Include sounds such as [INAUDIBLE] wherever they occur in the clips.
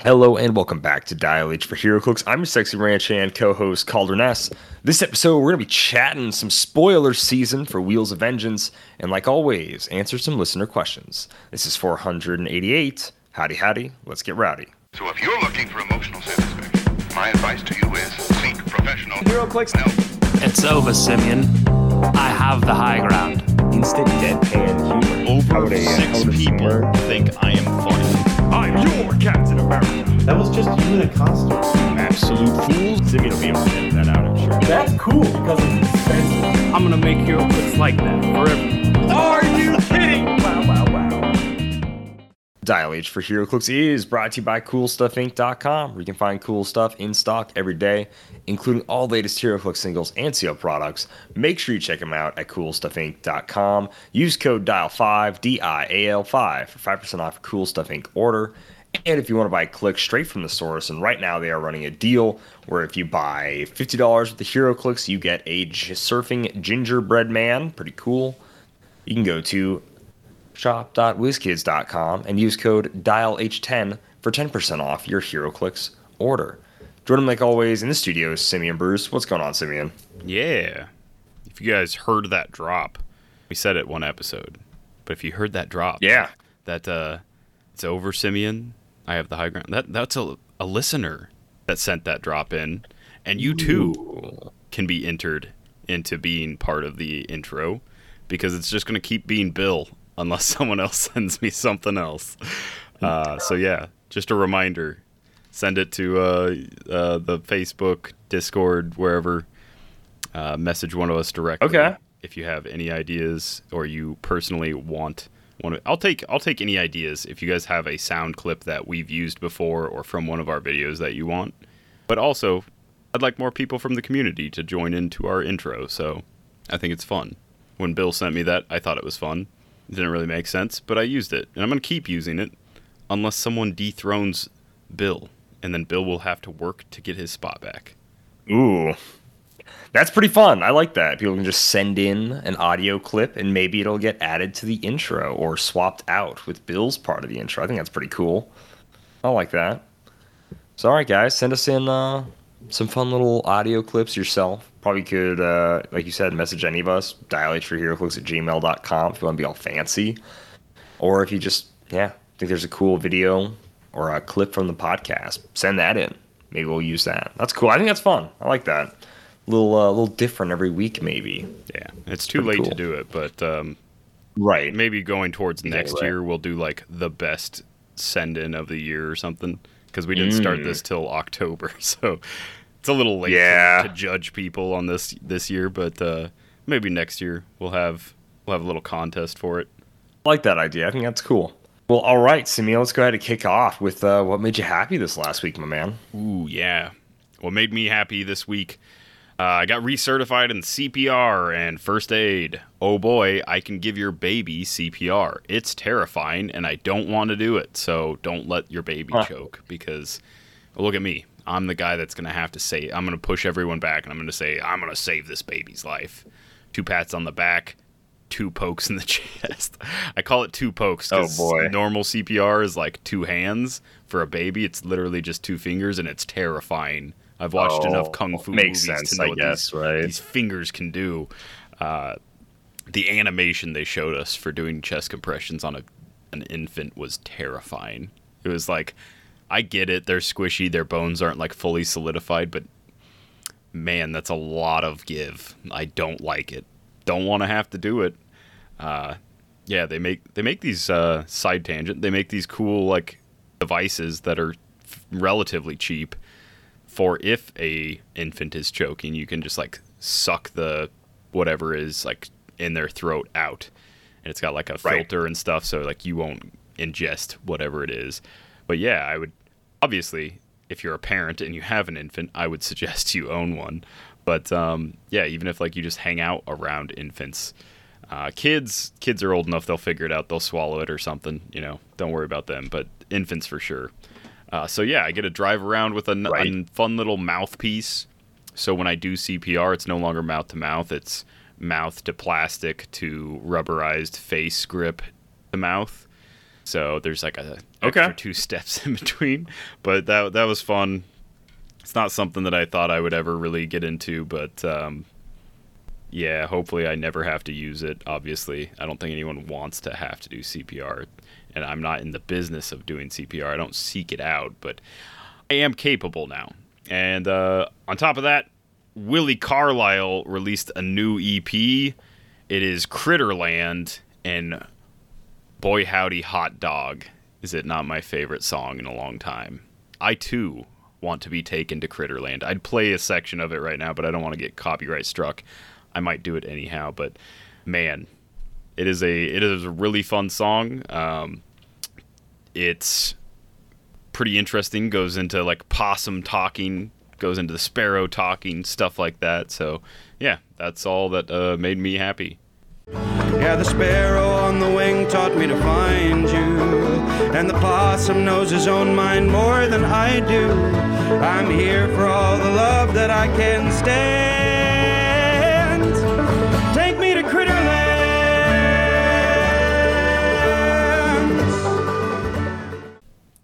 Hello and welcome back to Dial H for HeroClix. I'm your sexy ranch hand co-host Kalder Ness. This episode we're gonna be chatting some spoiler season for Wheels of Vengeance, and like always, answer some listener questions. This is 488. Howdy howdy, let's get rowdy. So if you're looking for emotional satisfaction, my advice to you is seek professional HeroClix help. It's over, Simeon. I have the high ground. instant deadpan humor. Over How would a- how six people singer- think I am funny. I'm your Captain America. That was just you in a costume. Absolute fools. Simeon will be able to edit that out, I'm sure. That's cool because it's expensive. I'm gonna make HeroClix like that forever. Are you kidding? Dial H for HeroClix is brought to you by CoolStuffInc.com, where you can find cool stuff in stock every day, including all latest HeroClix singles and seal products. Make sure you check them out at CoolStuffInc.com. Use code DIAL5, D-I-A-L-5, for 5% off Cool Stuff Inc. order. And if you want to buy clicks straight from the source, and right now they are running a deal where if you buy $50 with the HeroClix, you get a surfing gingerbread man. Pretty cool. You can go to shop.wizkids.com and use code DIALH10 for 10% off your HeroClix order. Jordan, like always, in the studio is Simeon Bruce. What's going on, Simeon? Yeah. If you guys heard that drop, we said it one episode. But if you heard that drop, Yeah. that uh, it's over, Simeon. I have the high ground. That that's a, a listener that sent that drop in, and you too can be entered into being part of the intro because it's just going to keep being Bill unless [LAUGHS] someone else sends me something else. Uh, so yeah, just a reminder. Send it to uh, uh, the Facebook, Discord, wherever. Uh, message one of us directly. Okay. If you have any ideas or you personally want one, of, I'll take I'll take any ideas. If you guys have a sound clip that we've used before or from one of our videos that you want, but also I'd like more people from the community to join into our intro. So I think it's fun. When Bill sent me that, I thought it was fun. Didn't really make sense, but I used it, and I'm gonna keep using it unless someone dethrones Bill, and then Bill will have to work to get his spot back. Ooh. That's pretty fun. I like that. People can just send in an audio clip and maybe it'll get added to the intro or swapped out with Bill's part of the intro. I think that's pretty cool. I like that. So, all right, guys, send us in uh, some fun little audio clips yourself. Probably could, uh, like you said, message any of us, dial H for HeroClix at gmail.com if you want to be all fancy. Or if you just, yeah, think there's a cool video or a clip from the podcast, send that in. Maybe we'll use that. That's cool. I think that's fun. I like that. A little, uh, little different every week, maybe. Yeah, it's too Pretty late to do it, but um, Right. maybe going towards next right. year, we'll do like the best send in of the year or something because we didn't start this till October, [LAUGHS] so it's a little late Yeah. to judge people on this this year. But uh, maybe next year we'll have we'll have a little contest for it. I like that idea. I think that's cool. Well, all right, Simeon, let's go ahead and kick off with uh, what made you happy this last week, my man. Ooh, yeah. What made me happy this week? Uh, I got recertified in CPR and first aid. Oh boy, I can give your baby CPR. It's terrifying, and I don't want to do it. So don't let your baby Huh. choke because look at me. I'm the guy that's going to have to say, I'm going to push everyone back and I'm going to say, I'm going to save this baby's life. Two pats on the back, two pokes in the [LAUGHS] chest. I call it two pokes Oh, 'cause boy. normal CPR is like two hands. For a baby, it's literally just two fingers, and it's terrifying. I've watched Oh, enough kung fu makes movies sense, to know I what guess, these, right? these fingers can do. Uh, the animation they showed us for doing chest compressions on a, an infant was terrifying. It was like, I get it, they're squishy, their bones aren't like fully solidified, but man, that's a lot of give. I don't like it. Don't want to have to do it. Uh, yeah, they make they make these uh, side tangent. They make these cool like devices that are f- relatively cheap for if a infant is choking, you can just like suck the whatever is like in their throat out, and it's got like a Right. filter and stuff, so like you won't ingest whatever it is. But yeah, I would obviously if you're a parent and you have an infant, I would [LAUGHS] suggest you own one. But um, yeah, even if like you just hang out around infants, uh, kids kids are old enough they'll figure it out. They'll swallow it or something. You know, don't worry about them. But infants for sure. Uh, so yeah, I get to drive around with a, n- a Right. fun little mouthpiece. So when I do CPR, it's no longer mouth to mouth. It's mouth to plastic to rubberized face grip to mouth. So there's like a Okay. extra two [LAUGHS] steps in between. But that that was fun. It's not something that I thought I would ever really get into, but um, yeah, hopefully I never have to use it. Obviously, I don't think anyone wants to have to do CPR, and I'm not in the business of doing CPR. I don't seek it out, but I am capable now. And uh, on top of that, Willi Carlisle released a new EP. It is Critterland, and boy howdy hot dog is it not my favorite song in a long time. I too want to be taken to Critterland. I'd play a section of it right now, but I don't want to get copyright struck. I might do it anyhow, but man, it is a it is a really fun song. Um, it's pretty interesting. Goes into like possum talking, goes into the sparrow talking, stuff like that. So yeah, that's all that uh, made me happy. Yeah, the sparrow on the wing taught me to find you. And the possum knows his own mind more than I do. I'm here for all the love that I can stand.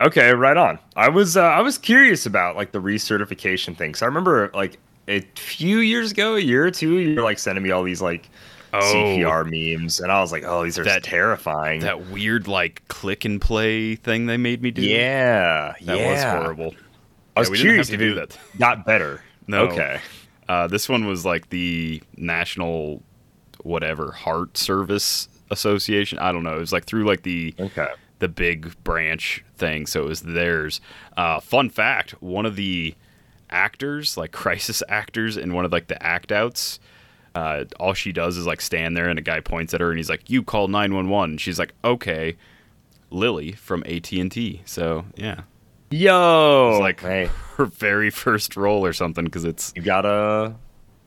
Okay, right on. I was uh, I was curious about like the recertification thing. So I remember like a few years ago, a year or two, you were like sending me all these like Oh. CPR memes, and I was like, oh, these are That- terrifying. That weird like click and play thing they made me do. yeah, that yeah. was horrible. I was Yeah, curious if do that. got better. [LAUGHS] No. Okay. Uh, this one was like the National whatever Heart Service Association. I don't know. It was like through like the Okay. The big branch thing, so it was theirs. Uh, fun fact: one of the actors, like [LAUGHS] crisis actors, in one of like the act outs. Uh, all she does is like stand there, and a guy points at her, and he's like, "You call nine one one." She's like, "Okay." Lily from AT and T. So yeah, Yo, it's like hey, [LAUGHS] her very first role or something because it's you gotta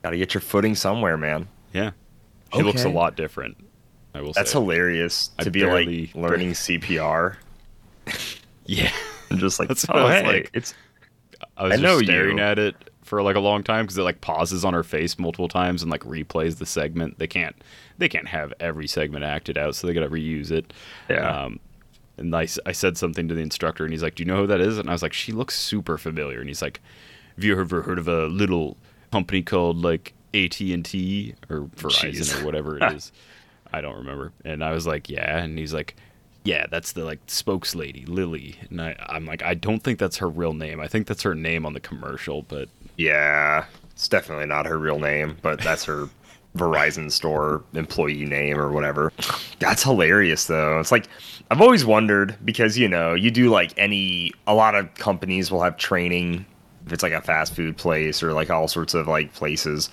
gotta get your footing somewhere, man. yeah. She looks a lot different. I will That's say. hilarious I to be like [LAUGHS] learning CPR [LAUGHS] Yeah. and just like, That's oh, [LAUGHS] I was hey, like. it's I was I just know staring you. at it for like a long time because it like pauses on her face multiple times and like replays the segment. They can't they can't have every segment acted out, so they got to reuse it. Yeah. Um, and I said something to the instructor, and he's like, "Do you know who that is?" And I was like, "She looks super familiar." And he's like, "Have you ever heard of a little company called like AT and T or Verizon Jeez. or whatever it is?" I don't remember. And I was like, "Yeah," and he's like. Yeah, that's the like spokes lady, Lily. And I, I'm like, I don't think that's her real name. I think that's her name on the commercial, but yeah, it's definitely not her real name, but that's her [LAUGHS] Verizon store employee name or whatever. That's hilarious though. It's like I've always wondered because you know you do like any a lot of companies will have training if it's like a fast food place or like all sorts of like places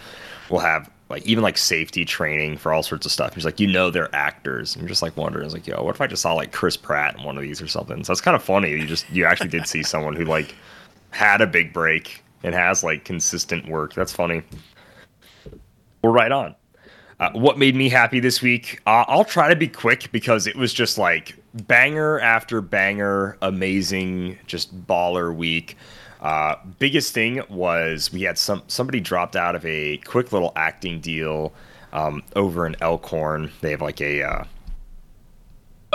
will have like even like safety training for all sorts of stuff. He's like you know they're actors. You're just like wondering, like, yo, what if I just saw like Chris Pratt in one of these or something? So it's kind of funny. You just you actually did see someone who like had a big break and has like consistent work. That's funny. We're right on. Uh, what made me happy this week? Uh, I'll try to be quick because it was just like banger after banger, amazing, just baller week. Uh, biggest thing was we had some somebody dropped out of a quick little acting deal um, over in Elkhorn. They have like a uh,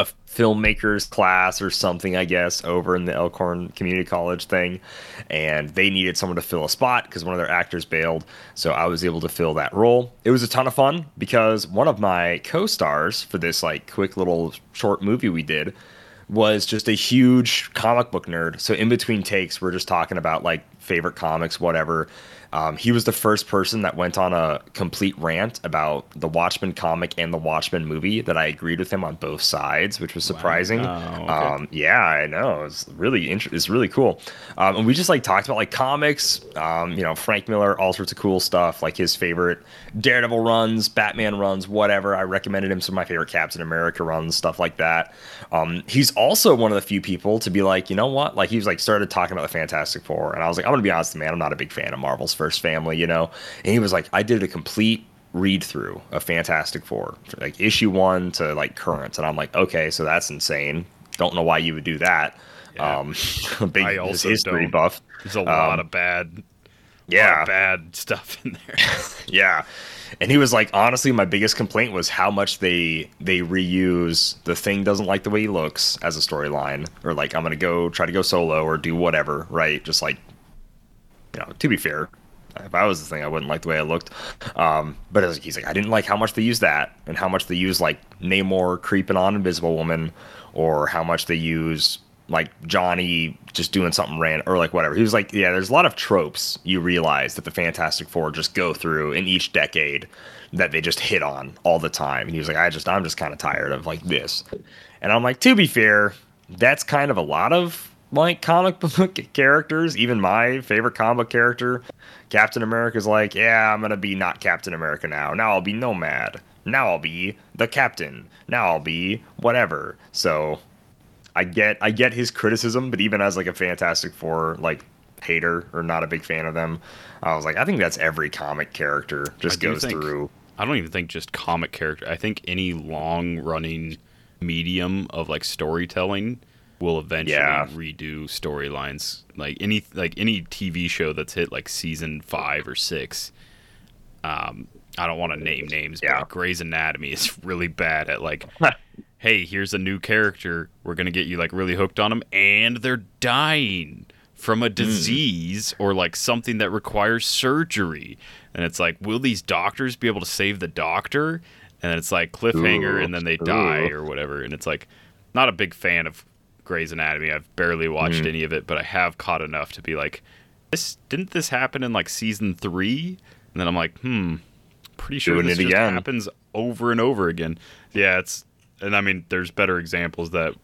a filmmakers class or something, I guess, over in the Elkhorn Community College thing, and they needed someone to fill a spot because one of their actors bailed. So I was able to fill that role. It was a ton of fun because one of my co-stars for this like quick little short movie we did was just a huge comic book nerd. So in between takes, we're just talking about like favorite comics, whatever. Um, he was the first person that went on a complete rant about the Watchmen comic and the Watchmen movie that I agreed with him on both sides, which was surprising. Wow, okay. Um, yeah, I know. It's really int- it's really cool. Um, and we just like talked about like comics, um, you know, Frank Miller, all sorts of cool stuff, like his favorite Daredevil runs, Batman runs, whatever. I recommended him some of my favorite Captain America runs, stuff like that. Um, he's also one of the few people to be like, you know what? Like he was like started talking about the Fantastic Four, and I was like, I'm gonna be honest, man, I'm not a big fan of Marvel's First Family, you know. And he was like, I did a complete read through of Fantastic Four, like issue one to like current, and I'm like, okay, so that's insane. Don't know why you would do that. Yeah. Um, [LAUGHS] big I also history don't. buff. there's a lot Um, of bad, lot Yeah, of bad stuff in there. [LAUGHS] yeah. And he was like, honestly, my biggest complaint was how much they they reuse the thing doesn't like the way he looks as a storyline, or like I'm gonna go try to go solo or do whatever, right? Just like, you know, to be fair, if I was the thing, I wouldn't like the way I looked. Um, but was- he's like, I didn't like how much they use that, and how much they use like Namor creeping on Invisible Woman, or how much they use like Johnny just doing something random, or like whatever. He was like, yeah, there's a lot of tropes you realize that the Fantastic Four just go through in each decade that they just hit on all the time. And he was like, I just, I'm just kind of tired of like this. And I'm like, to be fair, that's kind of a lot of like comic [LAUGHS] book characters. Even my favorite comic book character, Captain America's like, yeah, I'm gonna be not Captain America now. Now I'll be Nomad. Now I'll be the Captain. Now I'll be whatever. So I get I get his criticism, but even as like a Fantastic Four like hater or not a big fan of them, I was like, I think that's every comic character just goes think- through. I don't even think just comic character. I think any long running medium of like storytelling will eventually Yeah. redo storylines. Like any like any TV show that's hit like season five or six. Um, I don't want to name names, Yeah. but Grey's Anatomy is [LAUGHS] really bad at like, [LAUGHS] hey, here's a new character. We're gonna get you like really hooked on them, and they're dying from a Hmm. disease or like something that requires surgery. And it's like, will these doctors be able to save the doctor? And it's like cliffhanger, Ooh. and then they die Ooh. or whatever. And it's like, not a big fan of Grey's Anatomy. I've barely watched Hmm. any of it, but I have caught enough to be like, this didn't this happen in like season three? And then I'm like, hmm, pretty sure Doing this it just again. happens over and over again. Yeah, it's and I mean, there's better examples that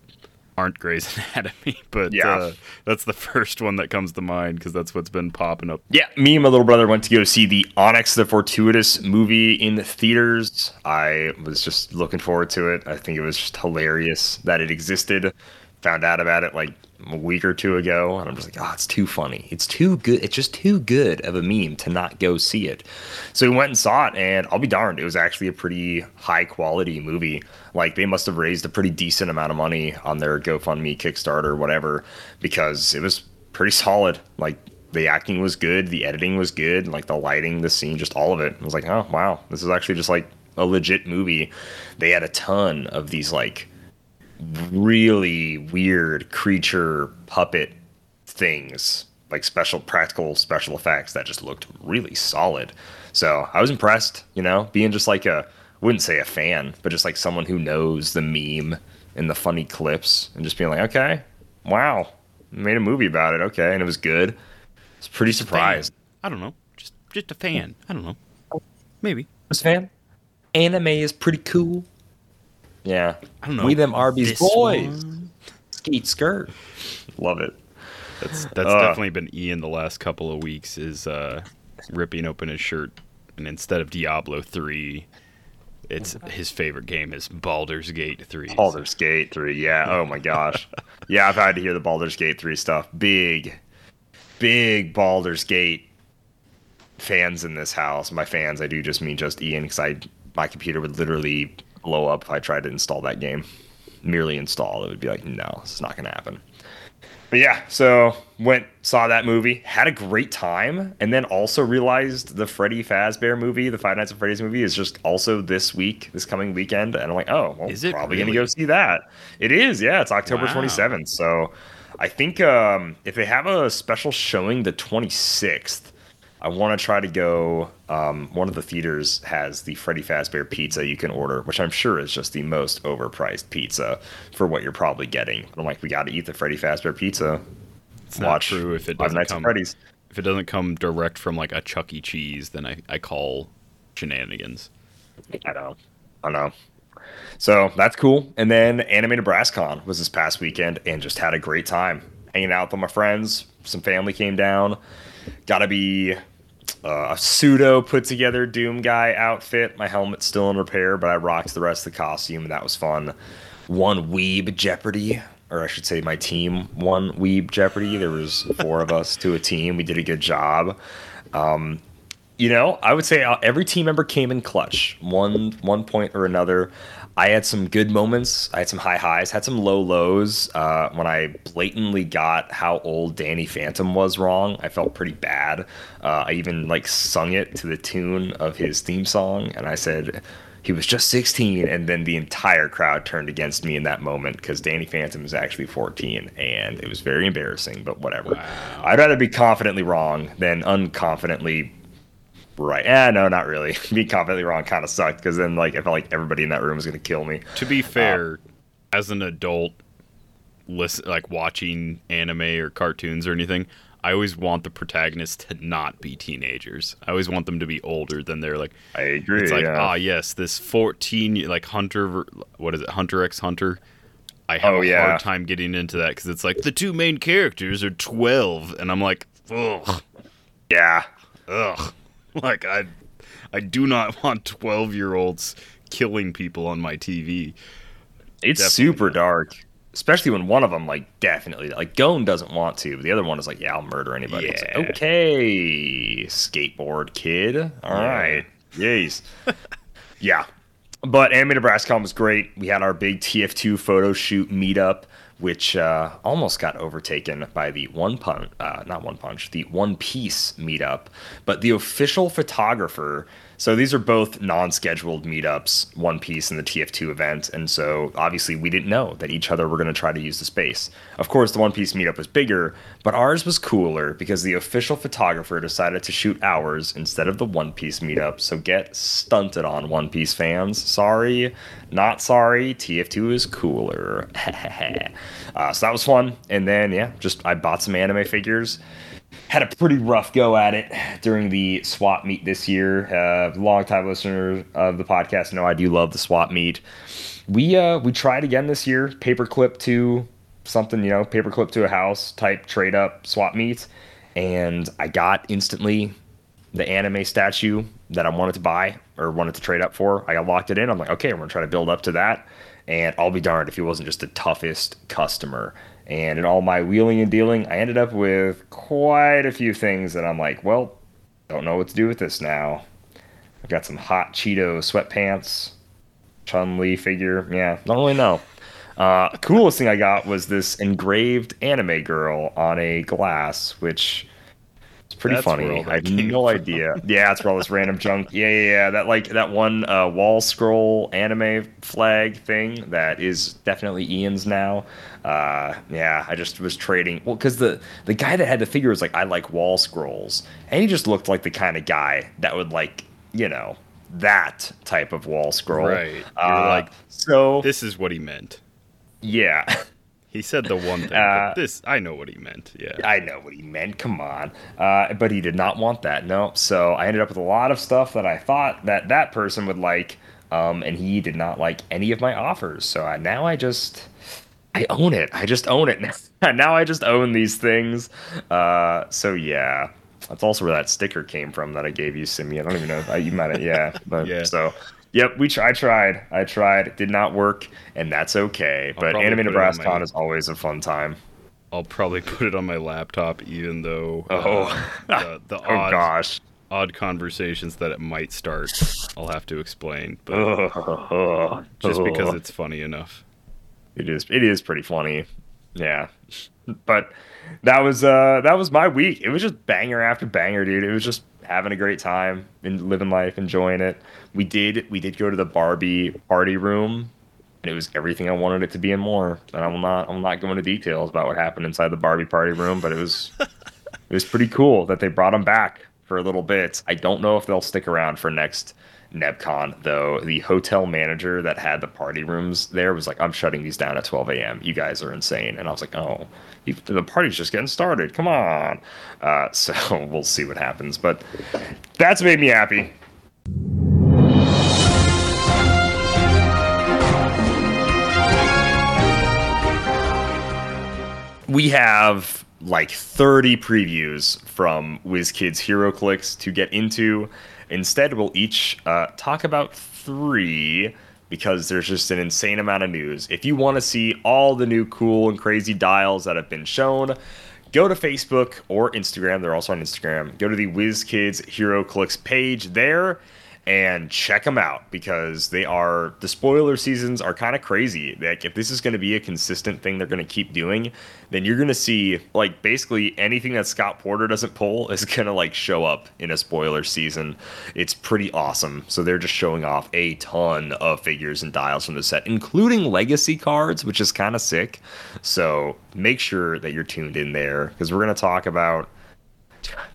aren't Grey's [LAUGHS] Anatomy, but Yeah. uh, that's the first one that comes to mind because that's what's been popping up. Yeah, me and my little brother went to go see the Onyx the Fortuitous movie in the theaters. I was just looking forward to it. I think it was just hilarious that it existed. Found out about it like a week or two ago, and I'm just like, oh, it's too funny. It's too good. It's just too good of a meme to not go see it. So we went and saw it, and I'll be darned, it was actually a pretty high quality movie. Like they must have raised a pretty decent amount of money on their GoFundMe, Kickstarter, whatever, because it was pretty solid. Like the acting was good, the editing was good, like the lighting, the scene, just all of it. I was like, oh wow, this is actually just like a legit movie. They had a ton of these like really weird creature puppet things, like special practical special effects that just looked really solid. So I was impressed, you know, being just like a I wouldn't say a fan, but just like someone who knows the meme and the funny clips and just being like, okay, wow, made a movie about it, okay, and it was good. It's pretty surprised. I don't know, just just a fan. I don't know, maybe. Was a fan? Anime is pretty cool. Yeah. I don't know. We them Arby's boys. one? Skeet skirt. Love it. That's that's Uh. definitely been Ian the last couple of weeks is uh, ripping open his shirt, and instead of Diablo three, it's his favorite game is Baldur's Gate three. Baldur's Gate 3. Yeah. Oh my gosh. [LAUGHS] yeah, I've had to hear the Baldur's Gate 3 stuff. Big, big Baldur's Gate fans in this house. My fans, I do just mean just Ian because I my computer would literally blow up if I tried to install that game. Merely install, it would be like, no, it's not gonna happen. But yeah, so went saw that movie, had a great time, and then also realized the Freddy Fazbear movie, the Five Nights at Freddy's movie, is just also this week, this coming weekend, and I'm like, oh, well, Is it probably gonna go see that. It is, yeah, it's October Wow. 27th. So I think um, if they have a special showing the 26th, I want to try to go. Um, one of the theaters has the Freddy Fazbear pizza you can order, which I'm sure is just the most overpriced pizza for what you're probably getting. I'm like, we got to eat the Freddy Fazbear pizza. It's not Watch true if it doesn't come if it doesn't come direct from like a Chuck E. Cheese, then I, I call shenanigans. I know. I know. So that's cool. And then Anime NebrasKon was this past weekend and just had a great time hanging out with my friends. Some family came down. Got to be uh, a pseudo put together Doom guy outfit. My helmet's still in repair, but I rocked the rest of the costume that was fun. One Weeb Jeopardy, or I should say my team won Weeb Jeopardy. There was four of us to a team. We did a good job you know, I would say uh, every team member came in clutch, one one point or another. I had some good moments. I had some high highs, had some low lows. Uh, when I blatantly got how old Danny Phantom was wrong, I felt pretty bad. Uh, I even like sung it to the tune of his theme song, and I said he was just 16, and then the entire crowd turned against me in that moment because Danny Phantom is actually 14, and it was very embarrassing. But whatever. I'd rather be confidently wrong than unconfidently right. Yeah, no, not really. [LAUGHS] Be confidently wrong kind of sucked because then like I felt like everybody in that room was gonna kill me. To be fair, as an adult, listen like watching anime or cartoons or anything, I always want the protagonists to not be teenagers. I always want them to be older than they're like. I agree. It's like yeah. ah yes, this fourteen like Hunter, what is it, Hunter x Hunter. I have Oh, a yeah. hard time getting into that because it's like the two main characters are twelve, and I'm like, ugh, yeah. ugh, [LAUGHS] like I, I do not [LAUGHS] want twelve year olds killing people on my TV. It's Definitely super dark. Especially when one of them like definitely like Gon doesn't want to, but the other one is like, yeah, I'll murder anybody. It's like, okay, skateboard kid. All Yeah. right, yes, yeah. But Anime Nebraska was great. We had our big TF2 photo shoot meetup, which uh, almost got overtaken by the One Punch, uh, not One Punch, the One Piece meetup. But the official photographer. So these are both non-scheduled meetups, One Piece and the TF2 event, and so obviously we didn't know that each other were going to try to use the space. Of course, the One Piece meetup was bigger, but ours was cooler because the official photographer decided to shoot ours instead of the One Piece meetup. So get stunted on One Piece fans. Sorry, not sorry. TF2 is cooler. [LAUGHS] uh, so that was fun, and then yeah, just I bought some anime figures had a pretty rough go at it during the swap meet this year. Uh, longtime listeners of the podcast know I do love the swap meet. We uh, we tried again this year, paperclip to something, you know, paperclip to a house type trade up swap meet, and I got instantly the anime statue that I wanted to buy or wanted to trade up for. I got locked it in. I'm like, okay, we're gonna try to build up to that, and I'll be darned if he wasn't just the toughest customer. And in all my wheeling and dealing, I ended up with quite a few things that I'm like, well, don't know what to do with this now. I've got some hot Cheeto sweatpants, Chun Li figure. Yeah, don't really know. Uh, coolest thing I got was this engraved anime girl on a glass, which is pretty That's funny. I have no idea. Yeah, it's all this random junk. Yeah, yeah, yeah. That like that one uh, wall scroll anime flag thing that is definitely Ian's now. Uh, yeah, I just was trading. Well, because the the guy that had the figure was like, I like wall scrolls, and he just looked like the kind of guy that would like, you know, that type of wall scroll. Right. Uh, like, so This is what he meant. yeah. He said the one thing. Uh, this, I know what he meant. Yeah. I know what he meant. Come on. Uh, but he did not want that. No. So I ended up with a lot of stuff that I thought that that person would like, um, and he did not like any of my offers. So I, now I just, I own it. I just own it. now [LAUGHS] now I just own these things. Uh, so yeah. That's also where that sticker came from that I gave you, Simeon. I don't even know. I, you might have, yeah. [LAUGHS] But Yeah. so, yep. We try, I tried. I tried. It did not work, and that's okay. but Anime Nebraska my- is always a fun time. I'll probably put it on my laptop, even though Oh. uh, the, [LAUGHS] the Oh odd, gosh. odd conversations that it might start, I'll have to explain. But Ugh. just because it's funny enough. It is it is pretty funny. Yeah. But that was uh that was my week. It was just banger after banger dude. It was just having a great time and living life enjoying it. We did we did go to the barbie party room and it was everything i wanted it to be and more. And i will not i will not go into details about what happened inside the barbie party room but it was [LAUGHS] it was pretty cool that they brought them back for a little bit. I don't know if they'll stick around for next NebCon though. The hotel manager that had the party rooms there was like, "I'm shutting these down at 12 a.m. You guys are insane." And I was like, "Oh, the party's just getting started. Come on." Uh, [LAUGHS] so we'll see what happens, but that's made me happy. we have like 30 previews from WizKids HeroClix to get into. Instead, we'll each uh, talk about three because there's just an insane amount of news. If you want to see all the new cool and crazy dials that have been shown, go to Facebook or Instagram. They're also on Instagram. Go to the WizKids HeroClix page there and check them out because they are the spoiler seasons are kind of crazy. Like if this is going to be a consistent thing they're going to keep doing, then you're going to see like basically anything that Scott Porter doesn't pull is [LAUGHS] going to like show up in a spoiler season. It's pretty awesome. So they're just showing off a ton of figures and dials from the set, including legacy cards, which is kind of sick. So make sure that you're tuned in there because we're going to talk about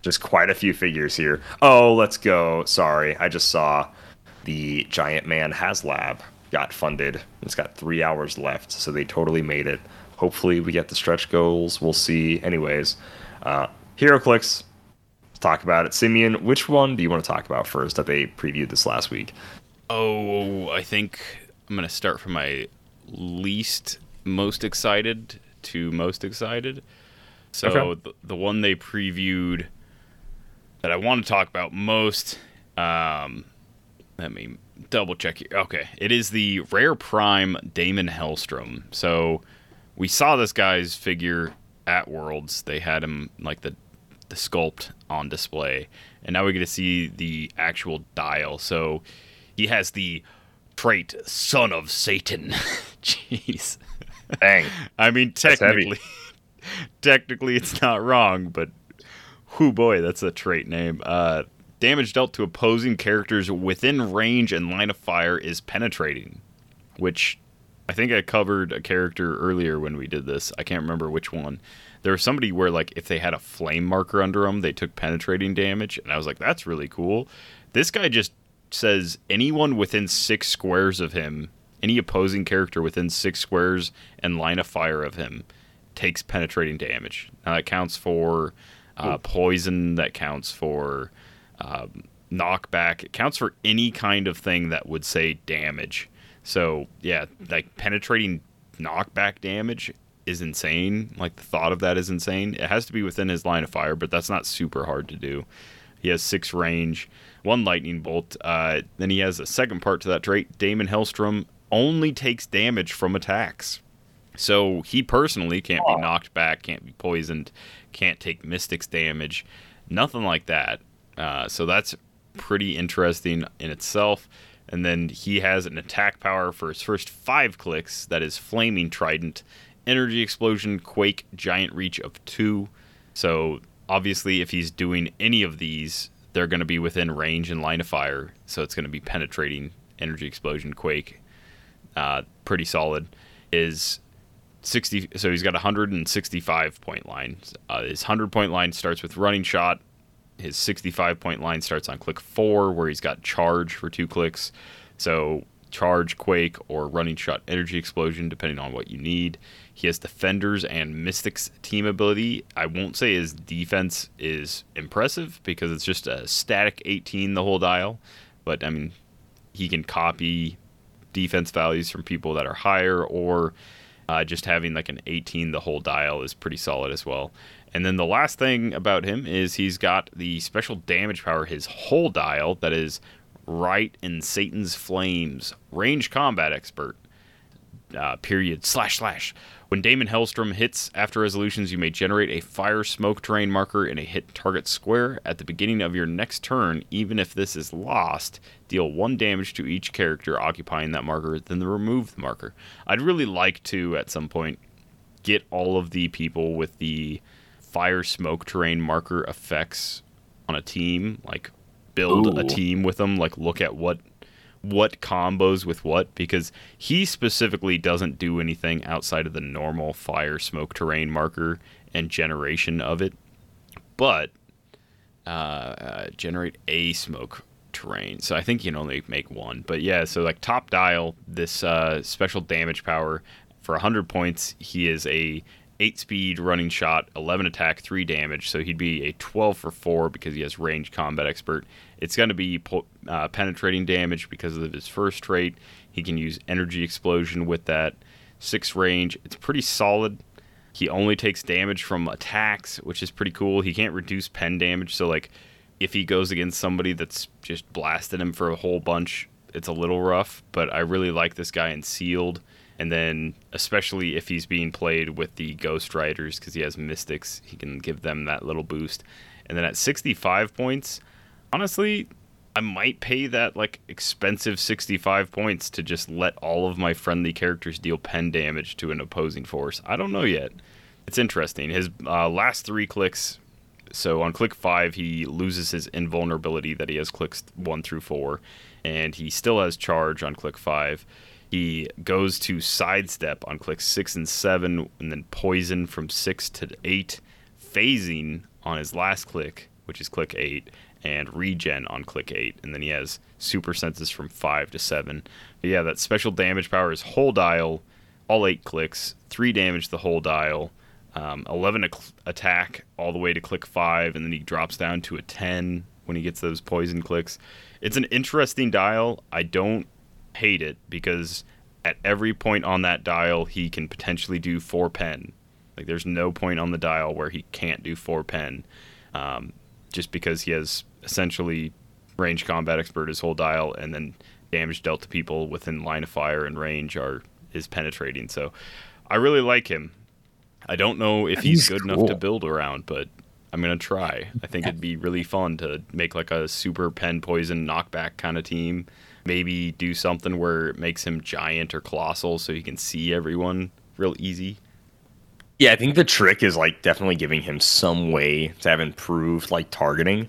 just quite a few figures here. Oh, let's go. Sorry, I just saw the Giant Man HasLab got funded. It's got three hours left, so they totally made it. Hopefully, we get the stretch goals. We'll see. Anyways, uh, HeroClix. Let's talk about it. Simeon, which one do you want to talk about first that they previewed this last week? Oh, I think I'm gonna start from my least most excited to most excited. So Okay. the, the one they previewed that I want to talk about most, um, let me double check here. Okay, it is the rare prime Daimon Hellstrom. So we saw this guy's figure at Worlds. They had him like the the sculpt on display, and now we get to see the actual dial. So he has the trait "Son of Satan." [LAUGHS] Jeez. Dang. [LAUGHS] I mean, technically, technically it's not wrong, but whoo boy, that's a trait name. Uh, damage dealt to opposing characters within range and line of fire is penetrating, which I think I covered a character earlier when we did this. I can't remember which one. There was somebody where like if they had a flame marker under them, they took penetrating damage, and I was like, that's really cool. This guy just says anyone within six squares of him, any opposing character within six squares and line of fire of him, takes penetrating damage. Now that counts for uh, poison. That counts for um, knockback. It counts for any kind of thing that would say damage. So yeah, like penetrating knockback damage is insane. Like the thought of that is insane. It has to be within his line of fire, but that's not super hard to do. He has six range, one lightning bolt. Uh, then he has a second part to that trait. Damon Hellstrom only takes damage from attacks. So he personally can't be knocked back, can't be poisoned, can't take mystics damage, nothing like that. Uh, so that's pretty interesting in itself. And then he has an attack power for his first five clicks that is Flaming Trident, Energy Explosion, Quake, Giant Reach of two. So obviously, if he's doing any of these, they're going to be within range and line of fire. So it's going to be penetrating, Energy Explosion, Quake. Uh, pretty solid. Is 60 so he's got a 165 point line. Uh, his 100 point line starts with running shot. His 65 point line starts on click 4 where he's got charge for two clicks. So charge quake or running shot energy explosion depending on what you need. He has defenders and mystics team ability. I won't say his defense is impressive because it's just a static 18 the whole dial but i mean he can copy defense values from people that are higher or uh, just having like an 18 the whole dial is pretty solid as well. And then the last thing about him is he's got the special damage power, his whole dial, that is right in Satan's flames, range combat expert. Uh, period slash slash. When Daimon Hellstrom hits after resolutions, you may generate a fire smoke terrain marker in a hit target square at the beginning of your next turn. Even if this is lost, deal one damage to each character occupying that marker, then remove the marker. I'd really like to at some point get all of the people with the fire smoke terrain marker effects on a team, like build a team with them, like look at what what combos with what because he specifically doesn't do anything outside of the normal fire smoke terrain marker and generation of it. But uh, uh, generate a smoke terrain. So i think you can only make one. But yeah so like top dial this uh, special damage power for 100 points he is a 8 speed running shot 11 attack 3 damage. So he'd be a 12 for 4 because he has range combat expert it's going to be uh, penetrating damage because of his first trait he can use energy explosion with that 6 range it's pretty solid he only takes damage from attacks, which is pretty cool. He can't reduce pen damage, so like if he goes against somebody that's just blasted him for a whole bunch, it's a little rough. But I really like this guy in sealed, and then especially if he's being played with the Ghost Riders because he has Mystics, he can give them that little boost. And then at 65 points, honestly, I might pay that like expensive 65 points to just let all of my friendly characters deal pen damage to an opposing force. I don't know yet. It's interesting. His uh, last three clicks. So on click five, he loses his invulnerability that he has clicks one through four, and he still has charge on click five. He goes to sidestep on click six and seven, and then poison from six to eight, phasing on his last click, which is click eight, and regen on click eight, and then he has super senses from five to seven. But yeah, that special damage power is whole dial, all eight clicks, three damage the whole dial, um, 11 ac- attack all the way to click five, and then he drops down to a 10 when he gets those poison clicks. It's an interesting dial. I don't hate it because at every point on that dial, he can potentially do four pen. Like there's no point on the dial where he can't do four pen, um, just because he has essentially range combat expert his whole dial, and then damage dealt to people within line of fire and range are is penetrating. So I really like him. I don't know if he's, He's good enough to build around, but I'm gonna try. I think it'd be really fun to make like a super pen poison knockback kind of team. Maybe do something where it makes him giant or colossal so he can see everyone real easy. Yeah, I think the trick is like definitely giving him some way to have improved like targeting.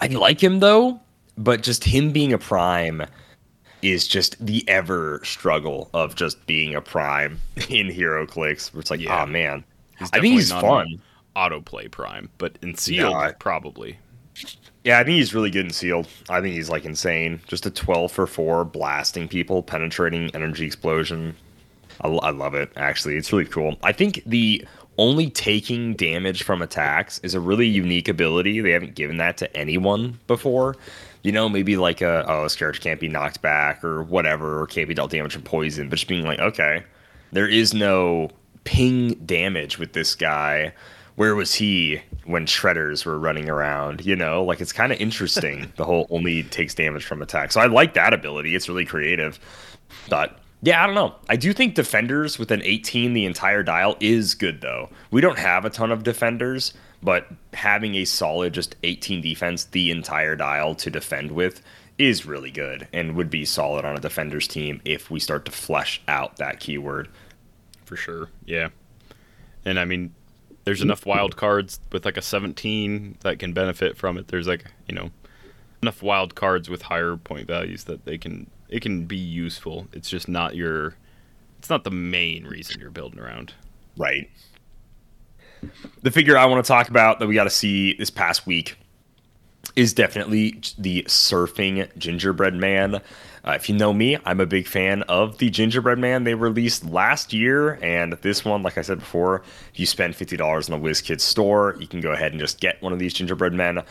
I like him though, but just him being a prime is just the ever struggle of just being a prime [LAUGHS] in HeroClix. Where it's like, Yeah. oh man, I think he's fun. Autoplay prime, but in sealed Yeah. probably. Yeah, I think he's really good in sealed. I think he's like insane. Just a 12 for 4, blasting people, penetrating energy explosion. I, I love it, actually. It's really cool. I think the only taking damage from attacks is a really unique ability. They haven't given that to anyone before. You know, maybe like a, oh, this character can't be knocked back or whatever, or can't be dealt damage from poison, but just being like, okay, there is no ping damage with this guy. Where was he when shredders were running around? You know, like it's kind of interesting. [LAUGHS] the whole only takes damage from attack. So I like that ability. It's really creative. But yeah, I don't know. I do think defenders with an 18 the entire dial is good though. We don't have a ton of defenders, but having a solid just 18 defense the entire dial to defend with is really good and would be solid on a defender's team if we start to flesh out that keyword. for sure. Yeah, and I mean, there's enough wild cards with like a 17 that can benefit from it. There's like you know enough wild cards with higher point values that they can it can be useful. It's just not your it's not the main reason you're building around. Right. The figure I want to talk about that we got to see this past week is definitely the surfing gingerbread man. Uh, if you know me, I'm a big fan of the gingerbread man they released last year, and this one, like I said before, if you spend fifty dollars in the WizKids store, you can go ahead and just get one of these gingerbread men.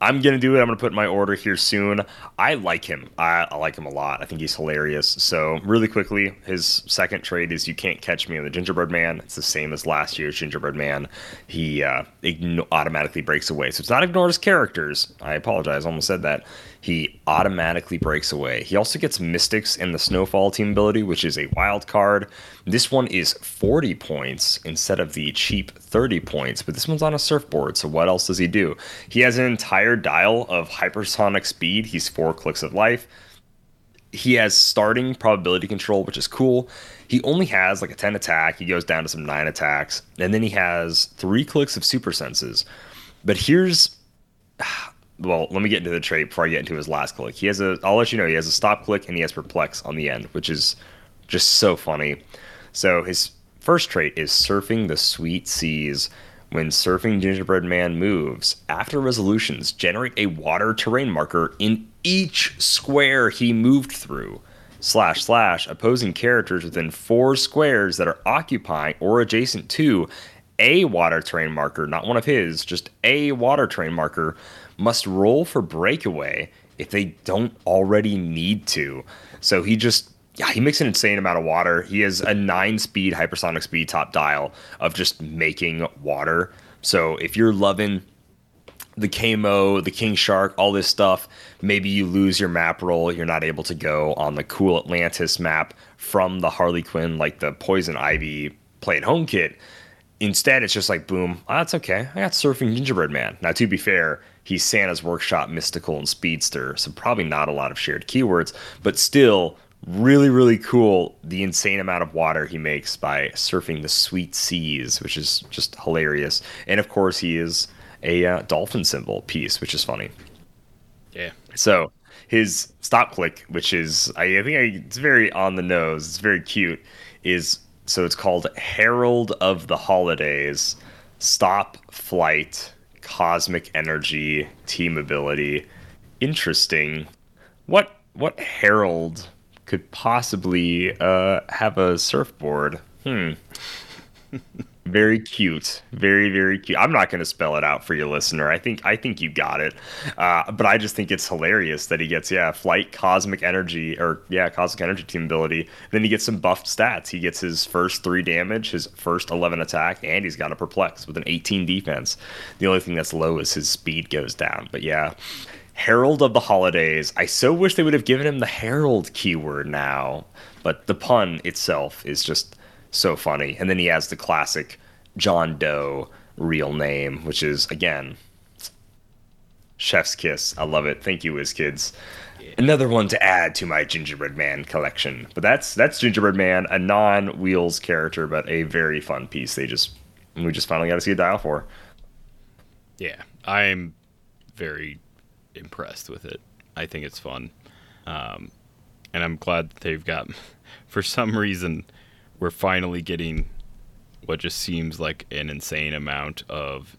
I'm gonna do it. I'm gonna put my order here soon. I like him. I, I like him a lot. I think he's hilarious. So really quickly, his second trade is you can't catch me on the gingerbread man. It's the same as last year's gingerbread man. He uh, igno- automatically breaks away. So it's not ignore his characters. I apologize. I almost said that. He automatically breaks away. He also gets Mystics in the Snowfall team ability, which is a wild card. This one is 40 points instead of the cheap 30 points, but this one's on a surfboard. So what else does he do? He has an entire dial of hypersonic speed. He's four clicks of life. He has starting probability control, which is cool. He only has like a 10 attack. He goes down to some 9 attacks. And then he has three clicks of super senses. But here's well, let me get into the trait before I get into his last click. He has a, I'll let you know, he has a stop click and he has perplex on the end, which is just so funny. So his first trait is surfing the sweet seas. When surfing gingerbread man moves, after resolutions, generate a water terrain marker in each square he moved through. Slash slash opposing characters within four squares that are occupying or adjacent to a water terrain marker, not one of his, just a water terrain marker, must roll for breakaway if they don't already need to. So he just yeah, he makes an insane amount of water. He has a nine speed hypersonic speed top dial of just making water. So if you're loving the Kamo, the King Shark, all this stuff, maybe you lose your map roll. You're not able to go on the cool Atlantis map from the Harley Quinn, like the Poison Ivy play at home kit instead, it's just like, boom, ah, that's okay. I got Surfing Gingerbread Man. Now, to be fair, he's Santa's Workshop, Mystical, and Speedster, so probably not a lot of shared keywords, but still really, really cool. The insane amount of water he makes by surfing the sweet seas, which is just hilarious. And of course, he is a uh, dolphin symbol piece, which is funny. Yeah. So his stop click, which is I, I think I, it's very on the nose, it's very cute, is so it's called Herald of the Holidays, Stop Flight, Cosmic Energy, Team Ability. Interesting. What what herald could possibly uh, have a surfboard? Hmm. [LAUGHS] very cute. Very very cute. I'm not going to spell it out for you listener. I think i think you got it. Uh, but i just think it's hilarious that he gets yeah flight cosmic energy or yeah cosmic energy team ability. Then he gets some buffed stats. He gets his first three damage his first 11 attack and he's got a perplex with an 18 defense. The only thing that's low is his speed goes down. But yeah herald of the holidays. I so wish they would have given him the herald keyword now but the pun itself is just so funny. And then he has the classic John Doe real name, which is again Chef's Kiss. I love it. Thank you, WizKids. Another one to add to my Gingerbread Man collection. But that's that's Gingerbread Man, a non-wheels character, but a very fun piece. They just we just finally got to see a dial for. Yeah, I'm very impressed with it. I think it's fun, um, and I'm glad that they've got. [LAUGHS] For some reason, we're finally getting what just seems like an insane amount of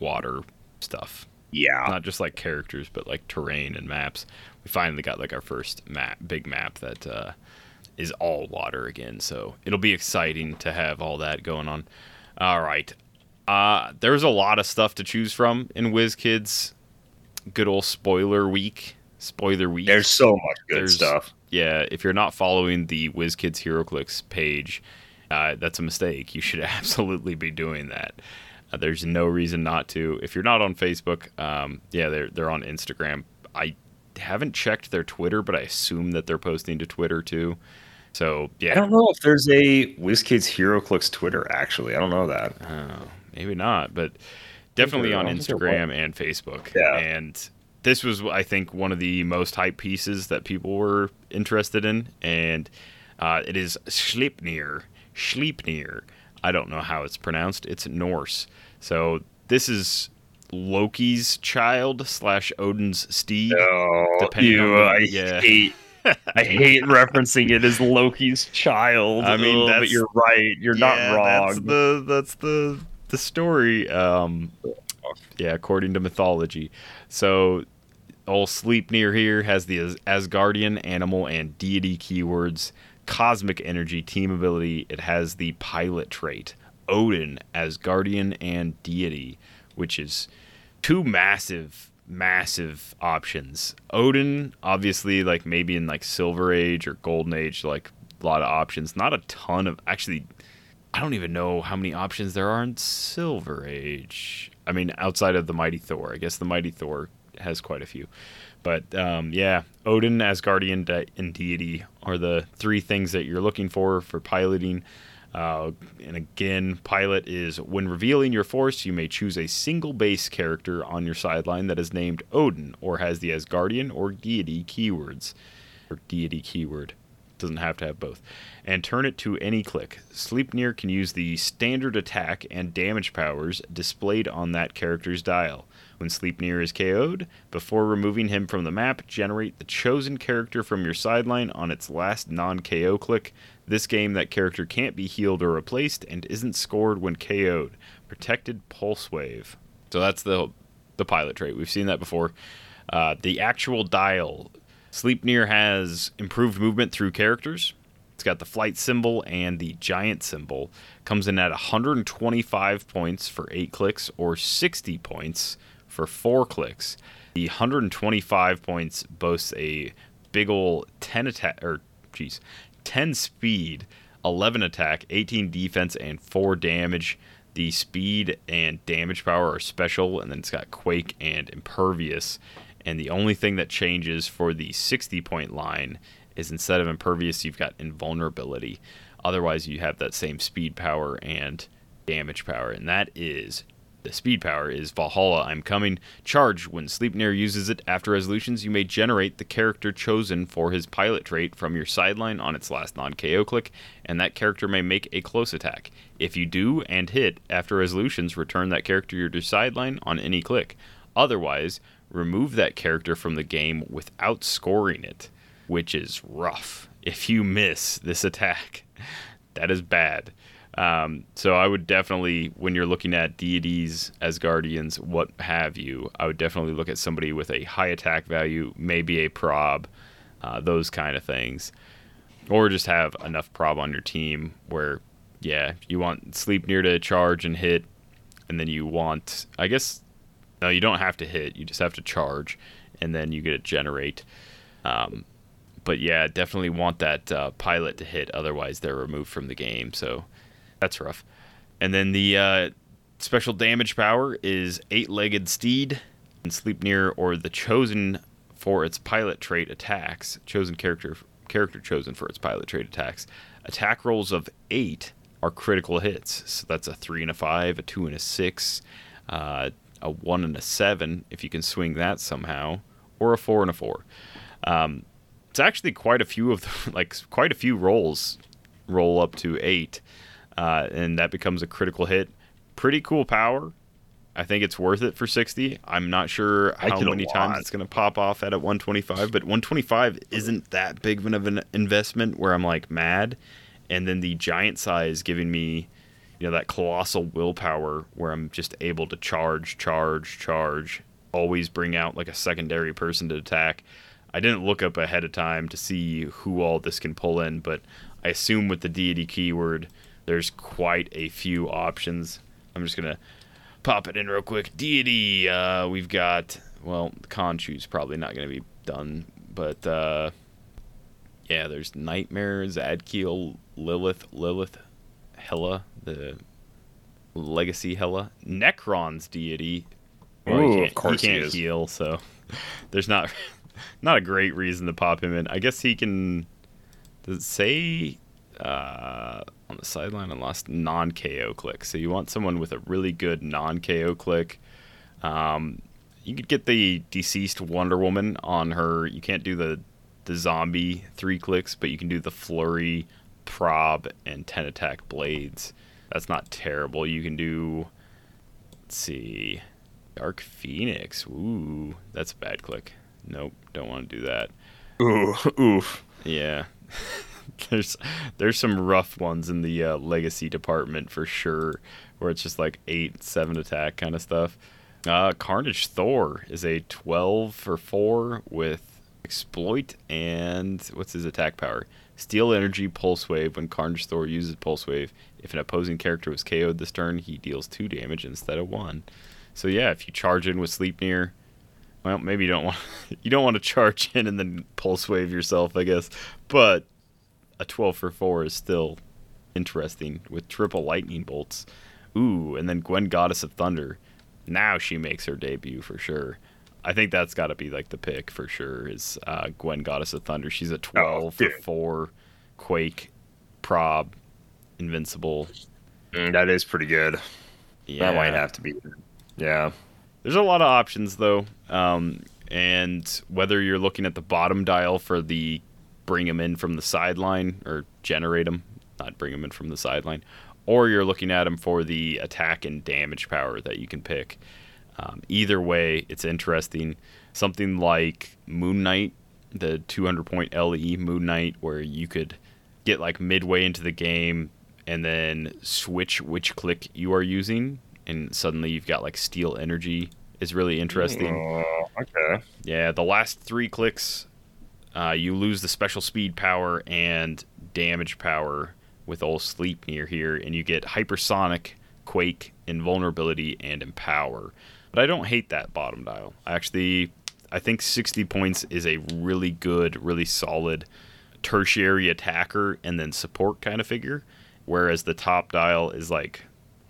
water stuff. Yeah. Not just like characters, but like terrain and maps. We finally got like our first map, big map that uh, is all water again. So it'll be exciting to have all that going on. All right. Uh, there's a lot of stuff to choose from in WizKids. Good old spoiler week. Spoiler week. There's so much good There's- stuff. Yeah, if you're not following the WizKids HeroClix page, uh, that's a mistake. You should [LAUGHS] absolutely be doing that. Uh, there's no reason not to. If you're not on Facebook, um, yeah, they're they're on Instagram. I haven't checked their Twitter, but I assume that they're posting to Twitter too. So yeah, I don't know if there's a WizKids HeroClix Twitter actually. I don't know that. Oh, maybe not, but definitely on I think there Instagram and Facebook. Yeah. And this was, I think, one of the most hype pieces that people were interested in, and uh, it is Sleipnir. Sleipnir. I don't know how it's pronounced. It's Norse. So this is Loki's child slash Odin's steed. Oh, Depending ew, on the- I yeah. hate. I hate [LAUGHS] referencing it as Loki's child. I mean, Ugh, but you're right. You're Yeah, not wrong. That's the that's the the story. Um, yeah, according to mythology. So, old near here has the As- Asgardian animal and deity keywords. Cosmic energy team ability. It has the pilot trait. Odin, Asgardian, and deity, which is two massive massive options odin obviously like maybe in like silver age or golden age like a lot of options not a ton of actually i don't even know how many options there are in silver age i mean outside of the mighty thor i guess the mighty thor has quite a few but um, yeah odin asgardian de- and deity are the three things that you're looking for for piloting uh, and again, pilot is when revealing your force, you may choose a single base character on your sideline that is named Odin or has the Asgardian or deity keywords. Or deity keyword. Doesn't have to have both. And turn it to any click. Sleipnir can use the standard attack and damage powers displayed on that character's dial. When Sleipnir is KO'd, before removing him from the map, generate the chosen character from your sideline on its last non KO click. This game, that character can't be healed or replaced and isn't scored when KO'd. Protected Pulse Wave. So that's the the pilot trait. We've seen that before. Uh, the actual dial. Sleipnir has improved movement through characters. It's got the flight symbol and the giant symbol. Comes in at 125 points for 8 clicks or 60 points for 4 clicks. The 125 points boasts a big ol' 10 attack or jeez, 10 speed, 11 attack, 18 defense and 4 damage. The speed and damage power are special and then it's got quake and impervious. And the only thing that changes for the 60 point line is instead of impervious, you've got invulnerability. Otherwise, you have that same speed power and damage power, and that is the speed power is Valhalla. I'm coming. Charge. When Sleipnir uses it after resolutions, you may generate the character chosen for his pilot trait from your sideline on its last non KO click, and that character may make a close attack. If you do and hit after resolutions, return that character to your sideline on any click. Otherwise, remove that character from the game without scoring it, which is rough. If you miss this attack, [LAUGHS] that is bad. Um, so I would definitely, when you're looking at deities Asgardians, what have you, I would definitely look at somebody with a high attack value, maybe a prob, uh, those kind of things, or just have enough prob on your team where, yeah, you want Sleipnir to charge and hit, and then you want, I guess, no, you don't have to hit, you just have to charge, and then you get to generate. Um, but yeah, definitely want that uh, pilot to hit, otherwise they're removed from the game. So that's rough. And then the uh, special damage power is eight legged steed and Sleipnir or the chosen for its pilot trait attacks. Chosen character character chosen for its pilot trait attacks. Attack rolls of eight are critical hits. So that's a three and a five, a two and a six, uh, a one and a seven if you can swing that somehow, or a four and a four. Um, it's actually quite a few of the, [LAUGHS] like quite a few rolls roll up to eight uh, and that becomes a critical hit. Pretty cool power. I think it's worth it for 60. I'm not sure how like it a many times it's going to pop off at a 125, but 125 isn't that big of an investment where I'm like mad. And then the giant size giving me, you know, that colossal willpower where I'm just able to charge, charge, charge, always bring out like a secondary person to attack. I didn't look up ahead of time to see who all this can pull in, but I assume with the deity keyword, there's quite a few options. I'm just gonna pop it in real quick. Deity, uh, we've got well, Khonshu's probably not gonna be done, but uh, yeah, there's Nightmare, Zadkiel, Lilith, Lilith, Hella, the Legacy Hella, Nekron's deity. Well, Ooh, he can't, of course he he can't is. heal, so [LAUGHS] there's not [LAUGHS] not a great reason to pop him in. I guess he can. Does it say uh, on the sideline and lost non KO click? So you want someone with a really good non KO click. Um, you could get the deceased Wonder Woman on her. You can't do the the zombie three clicks, but you can do the flurry, prob, and ten attack blades. That's not terrible. You can do. Let's see, Dark Phoenix. Ooh, that's a bad click. Nope, don't want to do that. Ooh, oof. Yeah. [LAUGHS] [LAUGHS] there's there's some rough ones in the uh, legacy department for sure, where it's just like eight, seven attack kind of stuff. Uh, Carnage Thor is a 12 for four with exploit and what's his attack power? Steal energy pulse wave. When Carnage Thor uses pulse wave, if an opposing character was KO'd this turn, he deals two damage instead of one. So yeah, if you charge in with Sleipnir, well, maybe you don't want [LAUGHS] you don't want to charge in and then pulse wave yourself, I guess. But a 12 for 4 is still interesting with triple lightning bolts. Ooh, and then Gwen Goddess of Thunder. Now she makes her debut for sure. I think that's got to be like the pick for sure is uh, Gwen Goddess of Thunder. She's a 12 for 4 Quake prob invincible. Mm, that is pretty good. Yeah. That might have to be. Yeah. There's a lot of options though, um, and whether you're looking at the bottom dial for the bring them in from the sideline or generate them, not bring them in from the sideline, or you're looking at them for the attack and damage power that you can pick. Um, either way, it's interesting. Something like Moon Knight, the 200 point LE Moon Knight, where you could get like midway into the game and then switch which click you are using, and suddenly you've got like steal energy. Is really interesting. Oh, okay. Yeah, the last three clicks, uh, you lose the special speed power and damage power with old Sleipnir here, and you get hypersonic, quake, invulnerability, and empower. But I don't hate that bottom dial. I Actually, I think 60 points is a really good, really solid tertiary attacker and then support kind of figure. Whereas the top dial is like,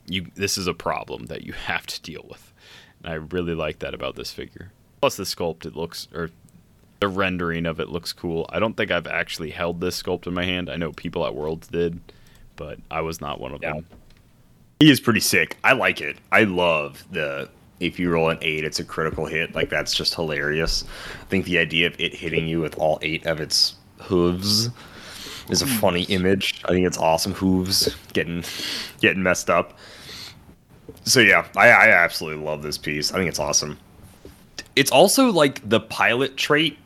you. This is a problem that you [LAUGHS] have to deal with. And I really like that about this figure. Plus the sculpt, it looks or the rendering of it looks cool. I don't think I've actually held this sculpt in my hand. I know people at Worlds did, but I was not one of Yeah. them. He is pretty sick. I like it. I love the if you roll an eight, it's a critical hit. Like that's just hilarious. I think the idea of it hitting you with all eight of its hooves is a funny image. I think it's awesome. Hooves getting getting messed up. So yeah, I, I absolutely love this piece. I think it's awesome. It's also like the pilot trait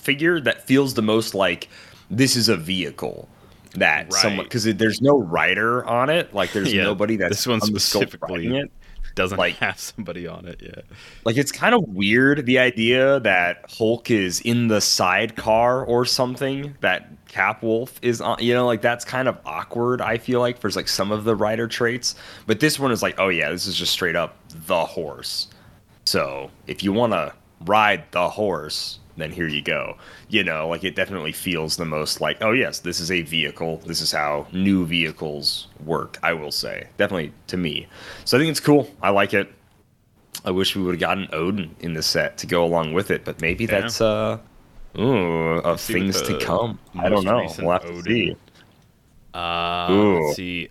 figure that feels the most like this is a vehicle that someone because there's no rider on it. Like there's [LAUGHS] Yeah, nobody that's this one on the scope specifically doesn't Like- have somebody on it. Yeah. Like it's kind of weird the idea that Hulk is in the sidecar or something that Cap Wolf is on. You know, like that's kind of awkward. I feel like for like some of the rider traits, but this one is like, oh yeah, this is just straight up the horse. So if you want to ride the horse, then here you go. You know, like it definitely feels the most like, oh yes, this is a vehicle. This is how new vehicles work. I will say, definitely to me. So I think it's cool. I like it. I wish we would have gotten Odin in the set to go along with it, but maybe Yeah. that's uh, ooh, of things to come. I don't know. We'll have to see. Uh, Ooh. let's see.